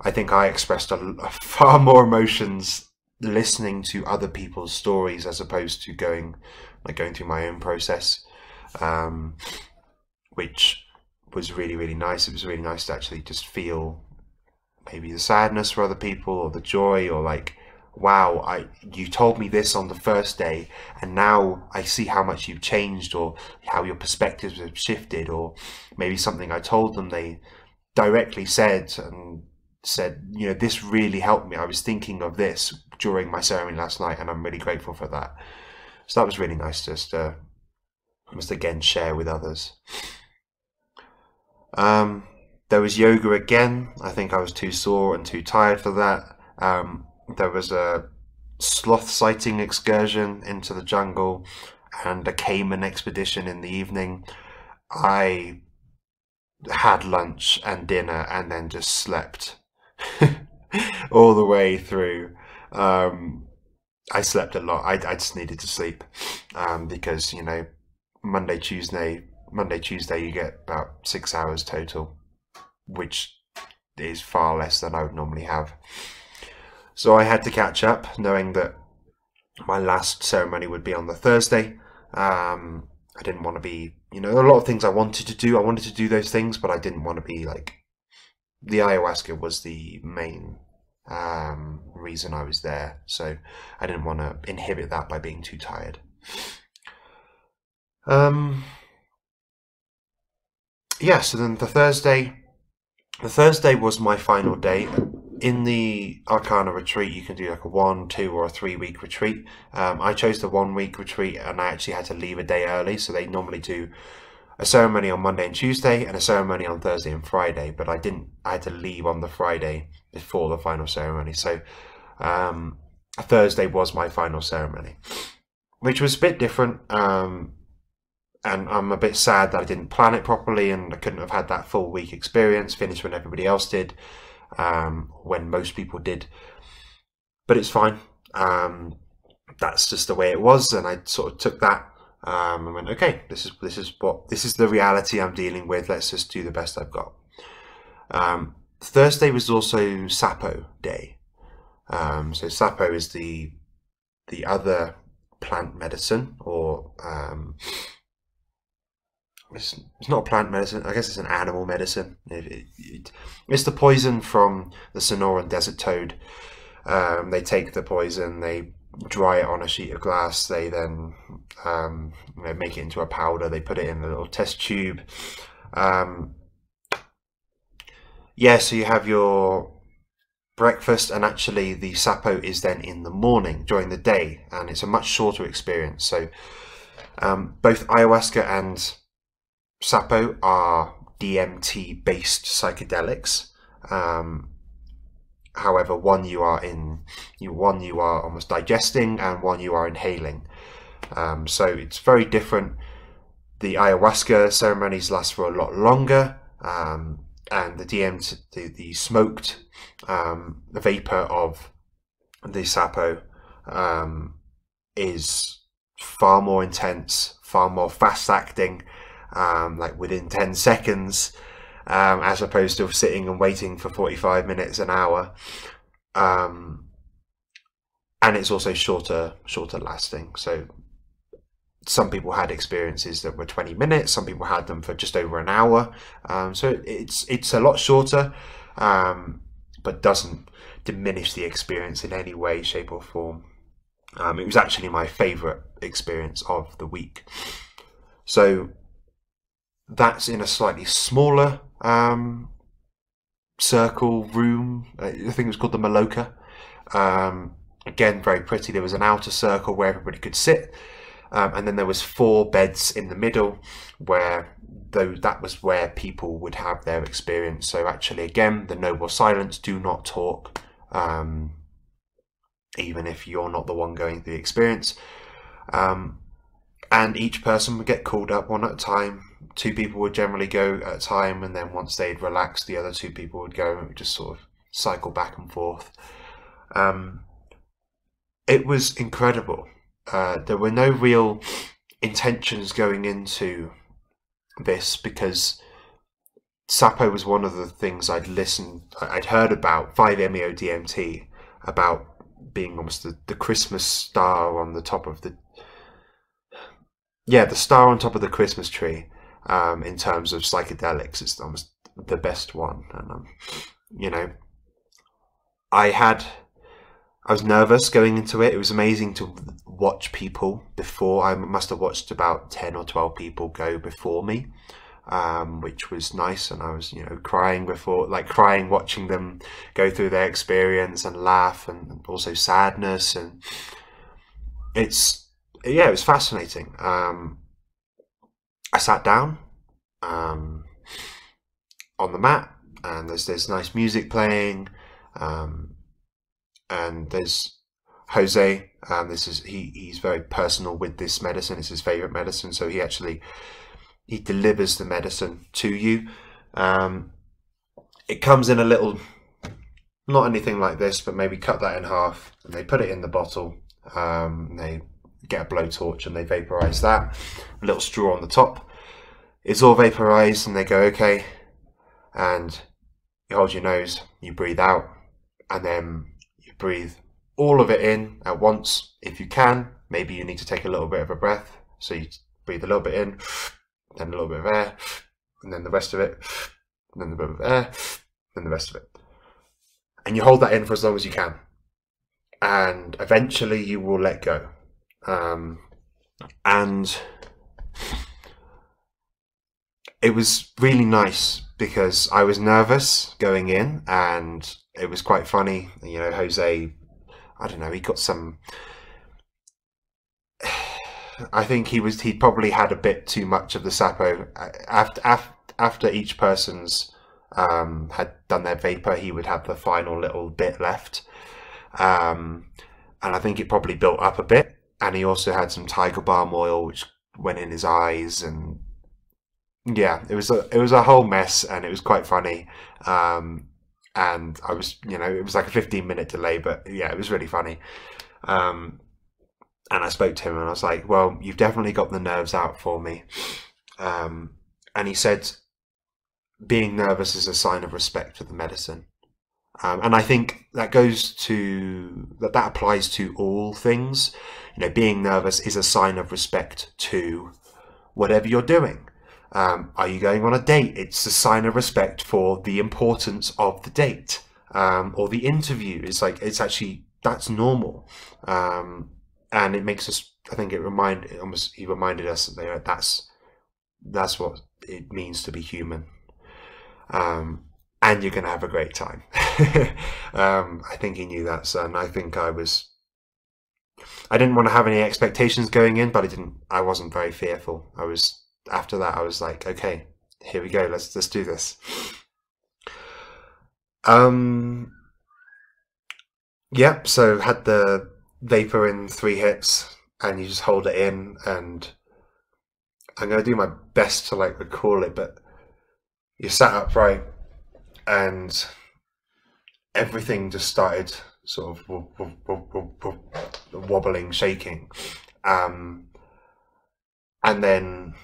I think I expressed a, a *laughs* far more emotions listening to other people's stories as opposed to going like going through my own process, um, which was really really nice. It was really nice to actually just feel maybe the sadness for other people or the joy or like wow i you told me this on the first day and now i see how much you've changed or how your perspectives have shifted or maybe something i told them they directly said and said you know this really helped me i was thinking of this during my ceremony last night and i'm really grateful for that so that was really nice just to just again share with others. Um, there was yoga again. I think I was too sore and too tired for that. Um, there was a sloth sighting excursion into the jungle and a caiman expedition in the evening. I had lunch and dinner and then just slept *laughs* all the way through. Um, I slept a lot. I, I just needed to sleep um, because you know Monday, Tuesday, Monday, Tuesday, you get about six hours total, which is far less than I would normally have. So I had to catch up, knowing that my last ceremony would be on the Thursday. Um, I didn't want to be, you know, a lot of things I wanted to do. I wanted to do those things, but I didn't want to be like the ayahuasca was the main um, reason I was there. So I didn't want to inhibit that by being too tired. Um, yeah, so then the Thursday, the Thursday was my final day. In the Arkana retreat, you can do like a one, two, or a three week retreat. Um, I chose the one week retreat and I actually had to leave a day early. So they normally do a ceremony on Monday and Tuesday and a ceremony on Thursday and Friday, but I didn't. I had to leave on the Friday before the final ceremony. So um, Thursday was my final ceremony, which was a bit different. Um, and I'm a bit sad that I didn't plan it properly and I couldn't have had that full week experience, finish when everybody else did, um, when most people did. But it's fine. Um, that's just the way it was, and I sort of took that um, and went, okay, this is this is what this is the reality I'm dealing with. Let's just do the best I've got. Um, Thursday was also Sapo Day. Um, so Sapo is the the other plant medicine or um, it's, it's not a plant medicine. I guess it's an animal medicine. It, it, it, it's the poison from the Sonoran desert toad. Um, they take the poison, they dry it on a sheet of glass. They then um, you know, make it into a powder. They put it in a little test tube. Um, yeah, so you have your breakfast, and actually the sapo is then in the morning during the day, and it's a much shorter experience. So um, both ayahuasca and sapo are DMT based psychedelics. Um, however, one you are in, you one you are almost digesting, and one you are inhaling. Um, so it's very different. The ayahuasca ceremonies last for a lot longer, um, and the DMT, the, the smoked um, vapor of the sapo um, is far more intense, far more fast acting, um, like within 10 seconds, um, as opposed to sitting and waiting for 45 minutes, an hour. Um, and it's also shorter, shorter lasting. So some people had experiences that were 20 minutes, some people had them for just over an hour. Um, so it's, it's a lot shorter, um, but doesn't diminish the experience in any way, shape or form. Um, it was actually my favourite experience of the week. So that's in a slightly smaller um, circle room. I think it was called the Maloka. Um, again, very pretty. There was an outer circle where everybody could sit, um, and then there was four beds in the middle where though that was where people would have their experience. So actually, again, the noble silence: do not talk. Um, even if you're not the one going through the experience. Um, and each person would get called up one at a time. Two people would generally go at a time, and then once they'd relaxed, the other two people would go and just sort of cycle back and forth. Um, it was incredible. Uh, there were no real intentions going into this because Sapo was one of the things I'd listened, I'd heard about 5-MeO DMT, about being almost the, the Christmas star on the top of the yeah the star on top of the Christmas tree um, in terms of psychedelics. It's almost the best one, and um, you know, I had I was nervous going into it. It was amazing to watch people before. I must have watched about ten or twelve people go before me um, which was nice. And I was, you know, crying before, like crying watching them go through their experience and laugh, and also sadness. And it's, yeah, it was fascinating. Um, I sat down um, on the mat, and there's there's nice music playing, um, and there's Jose. Um, this is he he's very personal with this medicine. It's his favorite medicine, so he actually he delivers the medicine to you. Um, it comes in a little, not anything like this, but maybe cut that in half, and they put it in the bottle. Um, they get a blowtorch and they vaporize that. A little straw on the top. It's all vaporized, and they go okay. And you hold your nose, you breathe out, and then you breathe all of it in at once if you can. Maybe you need to take a little bit of a breath, so you breathe a little bit in, then a little bit of air, and then the rest of it, and then a bit of air, then the rest of it. And you hold that in for as long as you can. And eventually you will let go. Um, and it was really nice because I was nervous going in and it was quite funny. You know, Jose, I don't know, he got some *sighs* I think he was he probably had a bit too much of the sapo after after, after each person's um, had done their vapor. He would have the final little bit left, um, and I think it probably built up a bit. And he also had some tiger balm oil, which went in his eyes, and yeah, it was a it was a whole mess, and it was quite funny. Um, and I was, you know, it was like a 15 minute delay, but yeah, it was really funny. Um, and I spoke to him and I was like, well, you've definitely got the nerves out for me. Um, and he said, being nervous is a sign of respect for the medicine. Um, and I think that goes to that that applies to all things. You know, being nervous is a sign of respect to whatever you're doing. Um, are you going on a date? It's a sign of respect for the importance of the date um, or the interview. It's like it's actually that's normal, um, and it makes us. I think it remind it almost he reminded us that that's that's what it means to be human. Um, and you're going to have a great time. *laughs* um, I think he knew that, son. I think I was. I didn't want to have any expectations going in, but I didn't. I wasn't very fearful. I was after that. I was like, okay, here we go. Let's let's do this. Um. Yep. So had the vapor in three hits, and you just hold it in, and I'm gonna do my best to like recall it, but you sat upright and everything just started sort of wobbling, shaking. Um, and then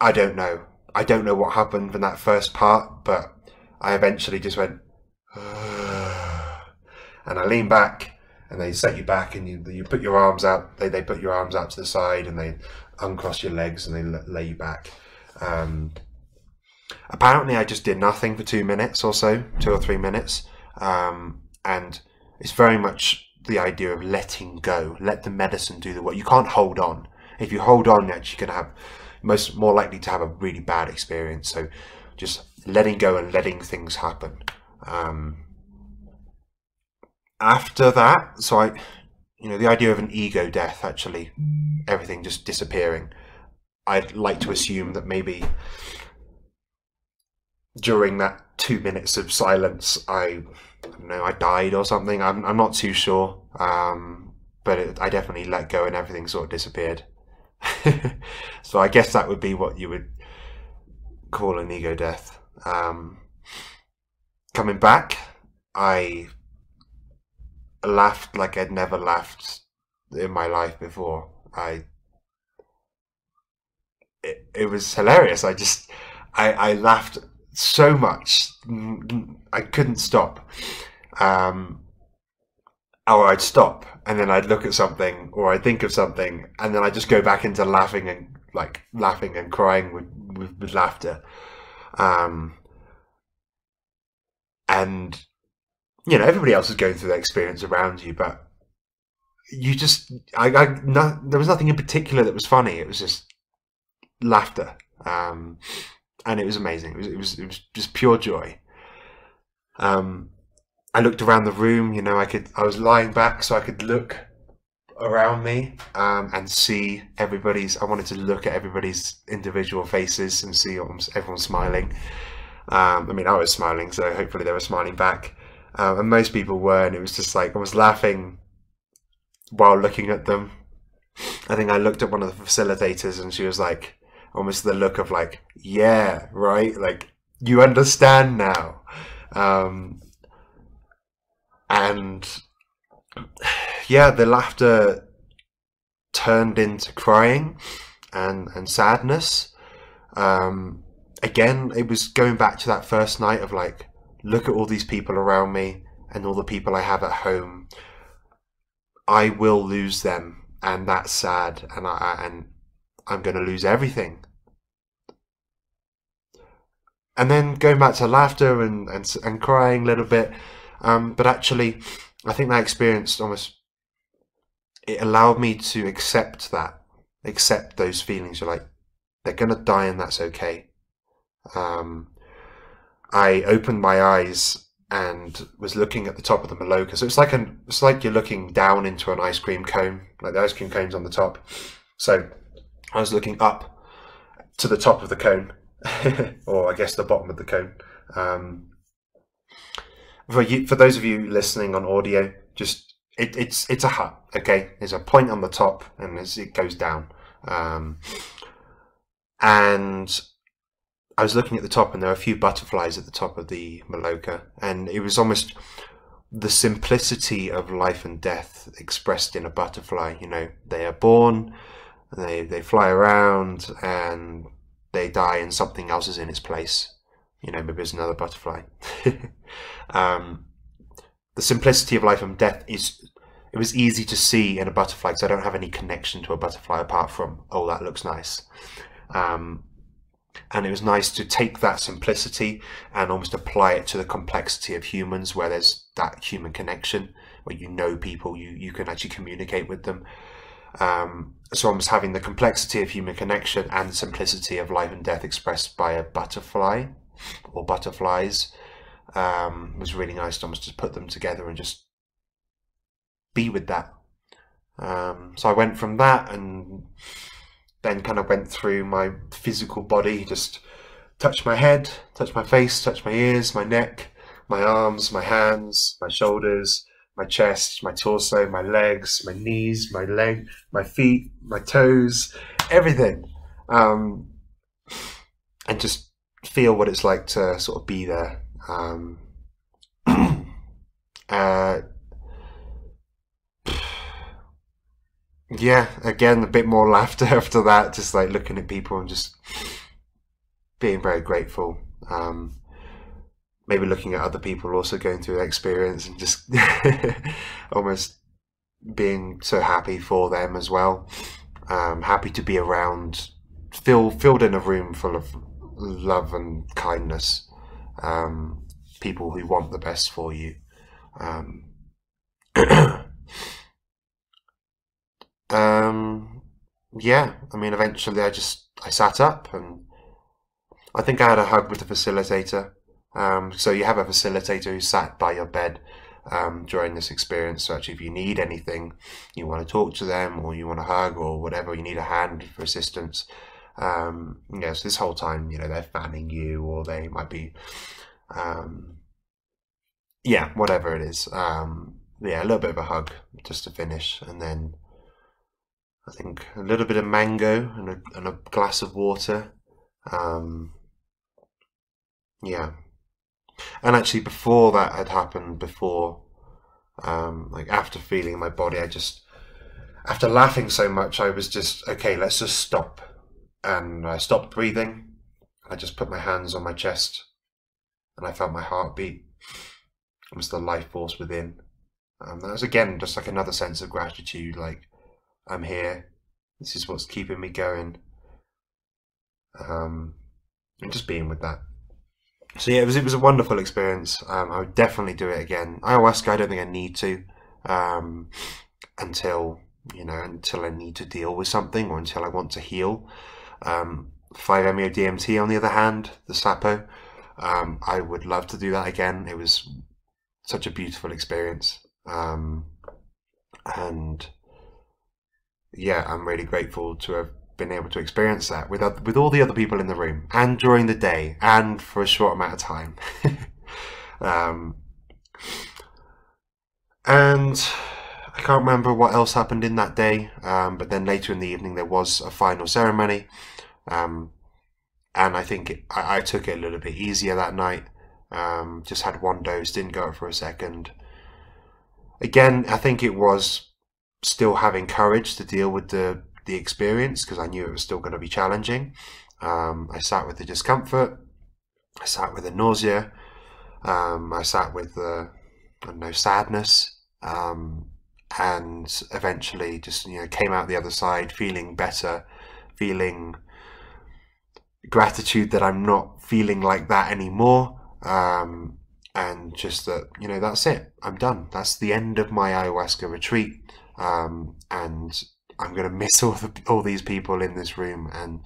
I don't know. I don't know what happened in that first part, but I eventually just went, and I leaned back, and they set you back, and you you put your arms out. They they put your arms out to the side, and they uncross your legs, and they lay you back. Um, apparently I just did nothing for two minutes or so, two or three minutes. Um, and it's very much the idea of letting go, let the medicine do the work. You can't hold on. If you hold on, you're actually going to have most more likely to have a really bad experience. So just letting go and letting things happen. Um, after that, so I, you know, the idea of an ego death, actually, everything just disappearing. I'd like to assume that maybe during that two minutes of silence, I, I don't know, I died or something. I'm, I'm not too sure. Um, but it, I definitely let go and everything sort of disappeared. *laughs* so I guess that would be what you would call an ego death. Um, coming back, I laughed like I'd never laughed in my life before. I it, it was hilarious. I just I, I laughed so much. I couldn't stop. Um, or I'd stop and then I'd look at something or I'd think of something and then I'd just go back into laughing and like laughing and crying with, with, with laughter. Um, and, you know, everybody else is going through that experience around you, but you just, I, I no, there was nothing in particular that was funny. It was just laughter. Um, and it was amazing. It was it was, it was just pure joy. Um, I looked around the room. You know, I could I was lying back so I could look around me um, and see everybody's. I wanted to look at everybody's individual faces and see everyone smiling. Um, I mean, I was smiling, so hopefully they were smiling back. Um, and most people were, and it was just like I was laughing while looking at them. I think I looked at one of the facilitators, and she was like, almost the look of like, yeah, right, like you understand now, um, and yeah, the laughter turned into crying and and sadness. Um, again, it was going back to that first night of like, look at all these people around me and all the people I have at home. I will lose them, and that's sad, and I and I'm going to lose everything. And then going back to laughter and, and, and crying a little bit. Um, but actually, I think that experience almost, it allowed me to accept that, accept those feelings. You're like, they're to die and that's okay. Um, I opened my eyes and was looking at the top of the Maloka. So it's like an, it's like you're looking down into an ice cream cone, like the ice cream cone's on the top. So I was looking up to the top of the cone, *laughs* or I guess the bottom of the cone. Um, for you, for those of you listening on audio, just it, it's it's a hut. Okay, there's a point on the top, and it goes down, um, and I was looking at the top, and there are a few butterflies at the top of the Maloka, and it was almost the simplicity of life and death expressed in a butterfly. You know, they are born, they they fly around and they die and something else is in its place. You know, maybe there's another butterfly. *laughs* um, the simplicity of life and death is it was easy to see in a butterfly because I don't have any connection to a butterfly apart from oh that looks nice. Um, and it was nice to take that simplicity and almost apply it to the complexity of humans where there's that human connection where you know people you you can actually communicate with them um, so almost having the complexity of human connection and simplicity of life and death expressed by a butterfly or butterflies um, was really nice to almost just put them together and just be with that um, so I went from that and then kind of went through my physical body, just touched my head, touched my face, touched my ears, my neck, my arms, my hands, my shoulders, my chest, my torso, my legs, my knees, my leg, my feet, my toes, everything. Um, and just feel what it's like to sort of be there. Um, *clears throat* uh, yeah, again, a bit more *laughs* laughter after that, just like looking at people and just being very grateful. Um, maybe looking at other people also going through that experience and just *laughs* almost being so happy for them as well. Um, happy to be around, fill, filled in a room full of love and kindness. Um, people who want the best for you. Um, *clears throat* Um, yeah, I mean, eventually I just I sat up and I think I had a hug with the facilitator. Um, so you have a facilitator who sat by your bed um, during this experience. So actually, if you need anything, you want to talk to them, or you want a hug, or whatever, you need a hand for assistance. Um, yeah, so this whole time, you know, they're fanning you, or they might be, um, yeah, whatever it is. Um, yeah, a little bit of a hug just to finish, and then I think a little bit of mango and a, and a glass of water. Um, yeah. And actually, before that had happened, before, um, like after feeling my body, I just, after laughing so much, I was just, okay, let's just stop. And I stopped breathing. I just put my hands on my chest and I felt my heartbeat. It was the life force within. Um, that was again just like another sense of gratitude, like, I'm here. This is what's keeping me going. Um, and just being with that. So yeah, it was it was a wonderful experience. Um, I would definitely do it again. Ayahuasca, I don't think I need to um, until you know until I need to deal with something or until I want to heal. Um, 5-MeO DMT, on the other hand, the Sapo, um, I would love to do that again. It was such a beautiful experience, um, and yeah, I'm really grateful to have been able to experience that with with all the other people in the room and during the day and for a short amount of time. *laughs* um, and I can't remember what else happened in that day, um, but then later in the evening there was a final ceremony, um, and I think it, I, I, took it a little bit easier that night. Um, just had one dose, didn't go up for a second. Again, I think it was still having courage to deal with the the experience because I knew it was still going to be challenging. Um, I sat with the discomfort. I sat with the nausea. Um, I sat with the know sadness, um, and eventually just you know came out the other side feeling better, feeling gratitude that I'm not feeling like that anymore. Um, and just that you know that's it. I'm done. That's the end of my ayahuasca retreat um, and I'm going to miss all the all these people in this room, and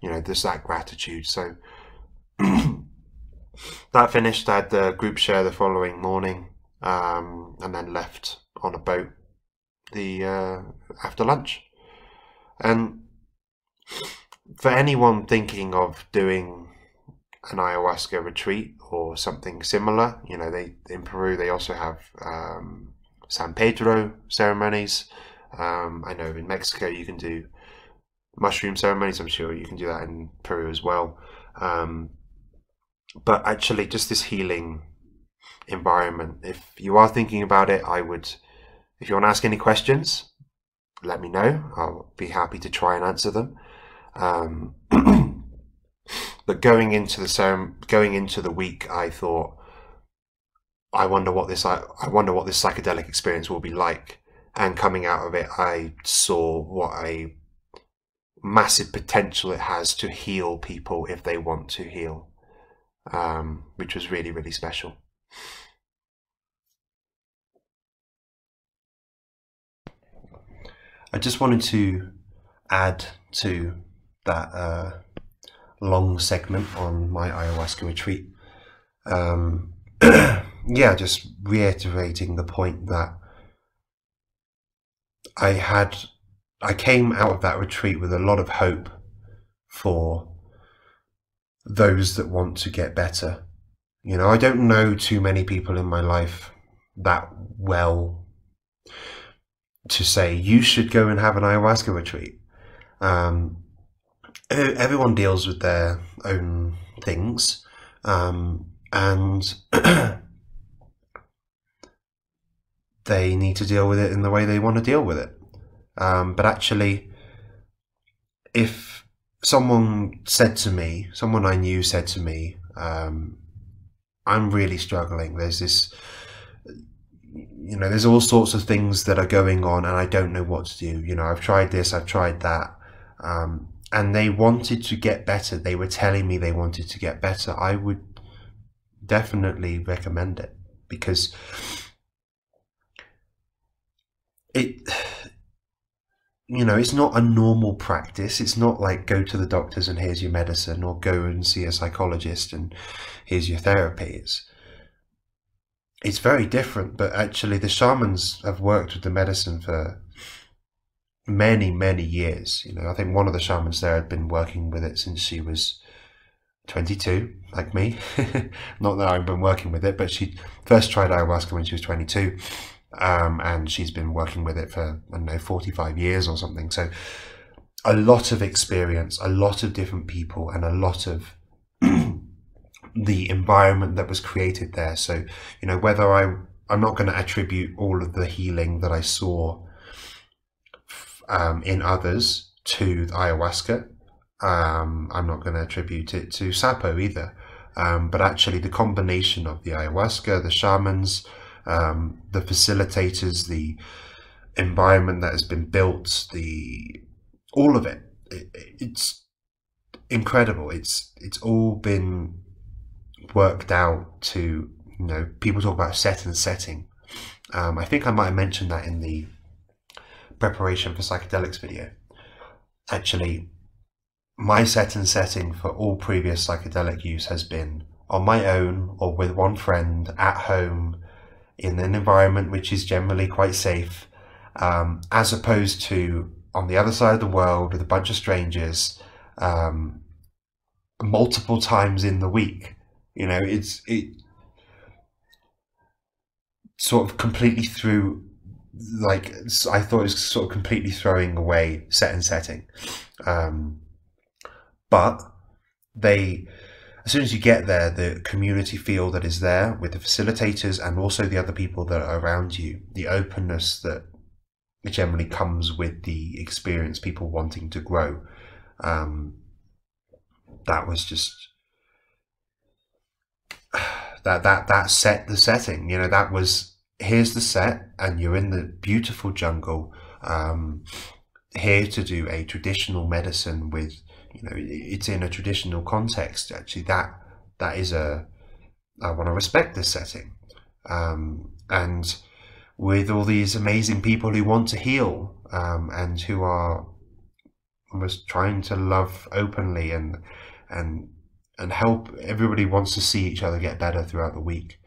you know, there's that gratitude. So *clears throat* that finished. I had the group share the following morning, um, and then left on a boat the uh, after lunch. And for anyone thinking of doing an ayahuasca retreat or something similar, you know, they in Peru they also have um, San Pedro ceremonies. Um, I know in Mexico you can do mushroom ceremonies. I'm sure you can do that in Peru as well. Um, but actually, just this healing environment. If you are thinking about it, I would. If you want to ask any questions, let me know. I'll be happy to try and answer them. Um, *clears throat* but going into the ceremony, going into the week, I thought I wonder what this I, I wonder what this psychedelic experience will be like. And coming out of it, I saw what a massive potential it has to heal people if they want to heal, um, which was really, really special. I just wanted to add to that uh, long segment on my ayahuasca retreat. Um, *clears throat* yeah, just reiterating the point that I had, I came out of that retreat with a lot of hope for those that want to get better. You know, I don't know too many people in my life that well to say you should go and have an ayahuasca retreat. Um, everyone deals with their own things, um, and *clears throat* they need to deal with it in the way they want to deal with it. Um, but actually, if someone said to me, someone I knew said to me, um, I'm really struggling. There's this, you know, there's all sorts of things that are going on, and I don't know what to do. You know, I've tried this, I've tried that. Um, and they wanted to get better. They were telling me they wanted to get better. I would definitely recommend it because it *sighs* you know, it's not a normal practice. It's not like go to the doctors and here's your medicine or go and see a psychologist and here's your therapy. It's, it's very different, but actually the shamans have worked with the medicine for many, many years. You know, I think one of the shamans there had been working with it since she was 22, like me. *laughs* not that I've been working with it, but she first tried ayahuasca when she was 22 um, and she's been working with it for I don't know 45 years or something. So a lot of experience, a lot of different people, and a lot of *clears throat* the environment that was created there. So you know whether I I'm not going to attribute all of the healing that I saw um, in others to ayahuasca. Um, I'm not going to attribute it to Sapo either. Um, but actually, the combination of the ayahuasca, the shamans, um, the facilitators, the environment that has been built, the all of it, it it's incredible. It's it's all been worked out to you know people talk about set and setting. Um, I think I might have mentioned that in the preparation for psychedelics video. Actually, my set and setting for all previous psychedelic use has been on my own or with one friend at home in an environment which is generally quite safe, um, as opposed to on the other side of the world with a bunch of strangers um, multiple times in the week. You know, it's it sort of completely threw like I thought it was sort of completely throwing away set and setting, um, but they as soon as you get there, the community feel that is there with the facilitators and also the other people that are around you, the openness that generally comes with the experience, people wanting to grow. Um, that was just *sighs* that that that set the setting. You know, that was here's the set, and you're in the beautiful jungle. Um, here to do a traditional medicine with you know it's in a traditional context actually that that is a i want to respect this setting um, and with all these amazing people who want to heal um, and who are almost trying to love openly and and and help everybody wants to see each other get better throughout the week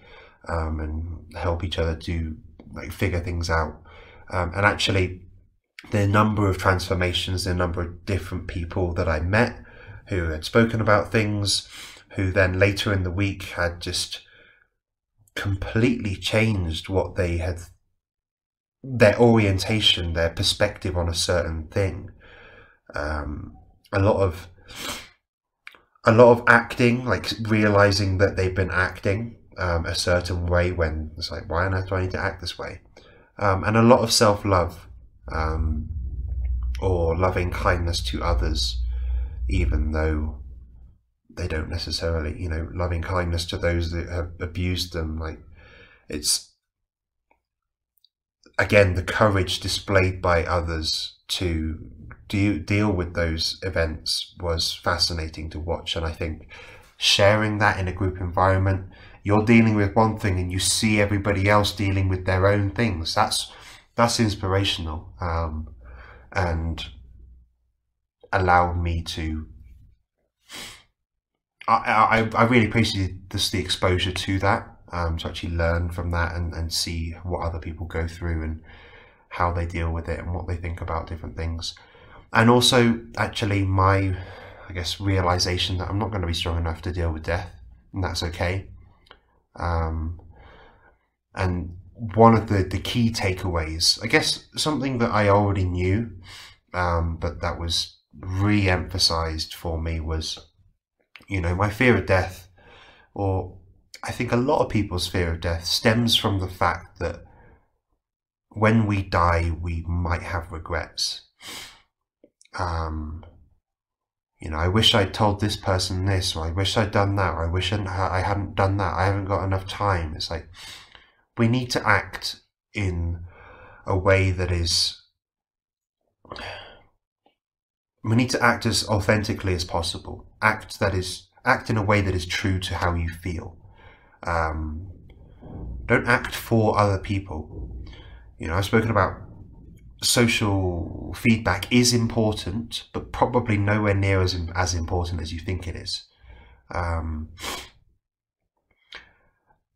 um, and help each other to like figure things out um, and actually the number of transformations, the number of different people that I met who had spoken about things, who then later in the week had just completely changed what they had, their orientation, their perspective on a certain thing. Um, a lot of, a lot of acting, like realizing that they've been acting um, a certain way when it's like, why on earth do I need to act this way? Um, and a lot of self love um, or loving kindness to others, even though they don't necessarily, you know, loving kindness to those that have abused them. Like it's again the courage displayed by others to deal deal with those events was fascinating to watch, and I think sharing that in a group environment, you're dealing with one thing and you see everybody else dealing with their own things. That's that's inspirational, um, and allowed me to. I, I, I really appreciated this the exposure to that um, to actually learn from that and, and see what other people go through and how they deal with it and what they think about different things. And also, actually, my, I guess, realization that I'm not going to be strong enough to deal with death, and that's okay. Um, and one of the, the key takeaways, I guess, something that I already knew, um, but that was re emphasized for me was, you know, my fear of death, or I think a lot of people's fear of death stems from the fact that when we die, we might have regrets. Um, you know, I wish I'd told this person this, or I wish I'd done that, or I wish I hadn't done that. I haven't got enough time. It's like we need to act in a way that is. We need to act as authentically as possible. Act that is act in a way that is true to how you feel. Um, don't act for other people. You know, I've spoken about social feedback is important, but probably nowhere near as as important as you think it is. Um,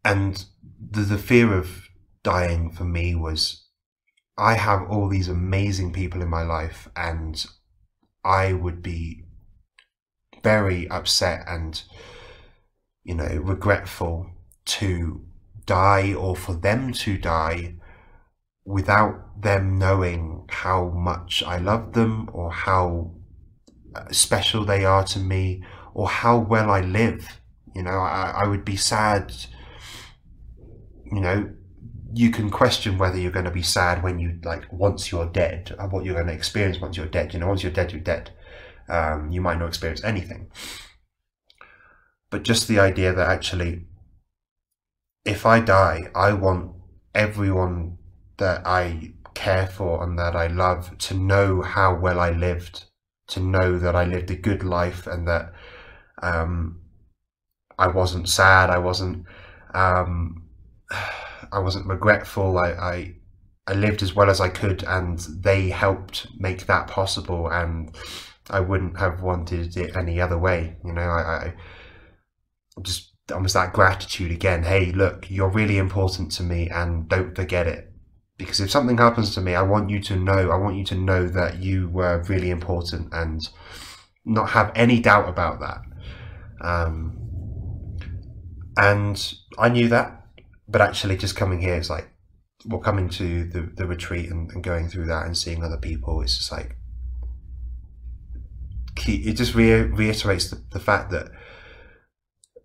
and the the fear of dying for me was, I have all these amazing people in my life, and I would be very upset and you know regretful to die or for them to die without them knowing how much I love them or how uh, special they are to me or how well I live. You know, I, I would be sad. You know, you can question whether you're going to be sad when you like once you're dead and what you're going to experience once you're dead. You know, once you're dead, you're dead. Um, you might not experience anything. But just the idea that actually, if I die, I want everyone that I care for and that I love to know how well I lived, to know that I lived a good life and that um, I wasn't sad, I wasn't, um, *sighs* I wasn't regretful. I, I, I lived as well as I could, and they helped make that possible. And I wouldn't have wanted it any other way. You know, I, I just almost that gratitude again. Hey, look, you're really important to me, and don't forget it because if something happens to me, I want you to know, I want you to know that you were really important and not have any doubt about that. Um, and I knew that, but actually just coming here is like, well, coming to the, the retreat and, and going through that and seeing other people, it's just like, it just re- reiterates the, the fact that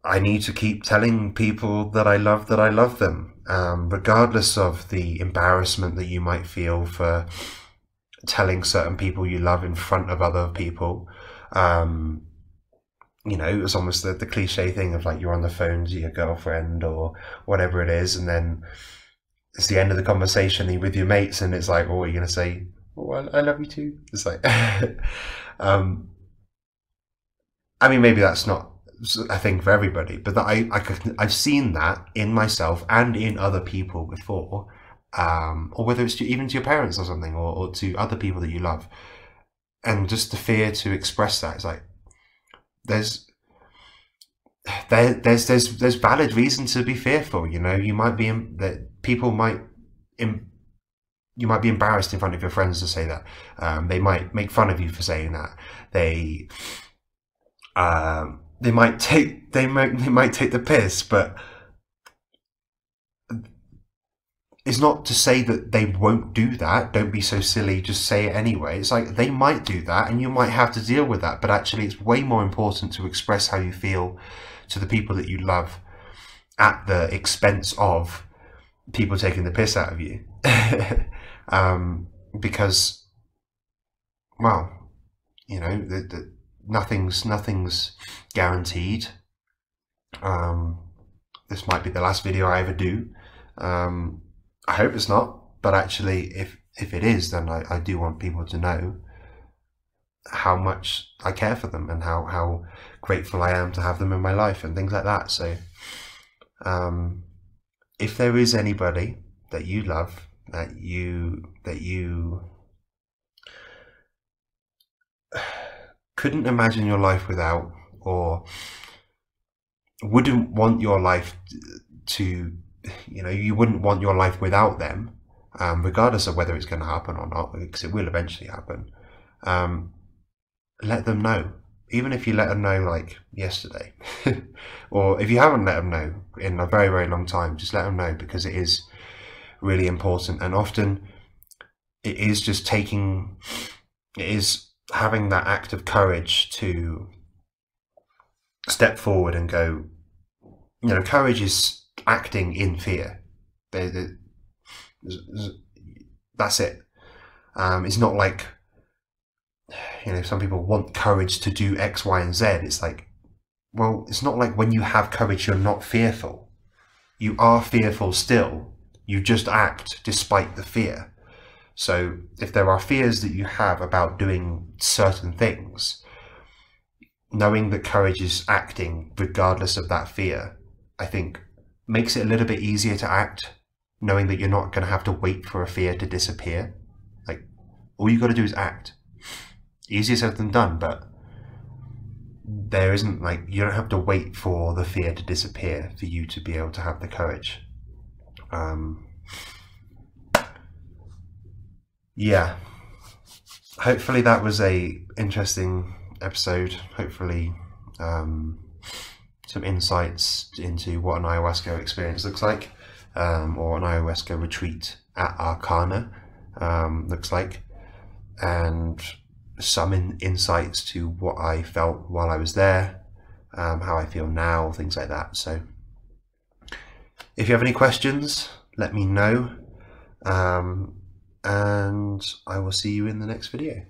I need to keep telling people that I love that I love them, um, regardless of the embarrassment that you might feel for telling certain people you love in front of other people. Um, you know, it's almost the, the cliche thing of like you're on the phone to your girlfriend or whatever it is, and then it's the end of the conversation with your mates, and it's like, oh, you're you going to say, oh, I, I, love you too? It's like, *laughs* um, I mean, maybe that's not a thing for everybody, but that I, I I've seen that in myself and in other people before, um, or whether it's to, even to your parents or something, or, or to other people that you love, and just the fear to express that. It's like there's there, there's there's there's valid reason to be fearful. You know, you might be that people might. you might be embarrassed in front of your friends to say that. Um, they might make fun of you for saying that. They, um, they might take they might they might take the piss, but it's not to say that they won't do that. Don't be so silly. Just say it anyway. It's like they might do that, and you might have to deal with that. But actually, it's way more important to express how you feel to the people that you love at the expense of people taking the piss out of you. *laughs* um, because, well, you know, the, the, nothing's nothing's guaranteed. Um, this might be the last video I ever do. Um, I hope it's not, but actually, if if it is, then I, I do want people to know how much I care for them and how, how grateful I am to have them in my life and things like that. So, um, if there is anybody that you love, that you, that you couldn't imagine your life without, or wouldn't want your life to, you know, you wouldn't want your life without them, um, regardless of whether it's going to happen or not, because it will eventually happen. Um, let them know. Even if you let them know, like yesterday, *laughs* or if you haven't let them know in a very, very long time, just let them know because it is really important. And often it is just taking, it is having that act of courage to step forward and go, you know, courage is acting in fear. That's it. Um, it's not like, you know, some people want courage to do X, Y, and Z. It's like, well, it's not like when you have courage, you're not fearful. You are fearful still. You just act despite the fear. So if there are fears that you have about doing certain things, knowing that courage is acting regardless of that fear, I think makes it a little bit easier to act, knowing that you're not going to have to wait for a fear to disappear. Like, all you got to do is act. Easier said than done, but there isn't like, you don't have to wait for the fear to disappear for you to be able to have the courage. Um, yeah. Hopefully that was a interesting episode. Hopefully um, some insights into what an ayahuasca experience looks like um, or an ayahuasca retreat at Arkana um, looks like. And some in, insights to what i felt while i was there um, how i feel now things like that. So if you have any questions let me know. Um, and I will see you in the next video.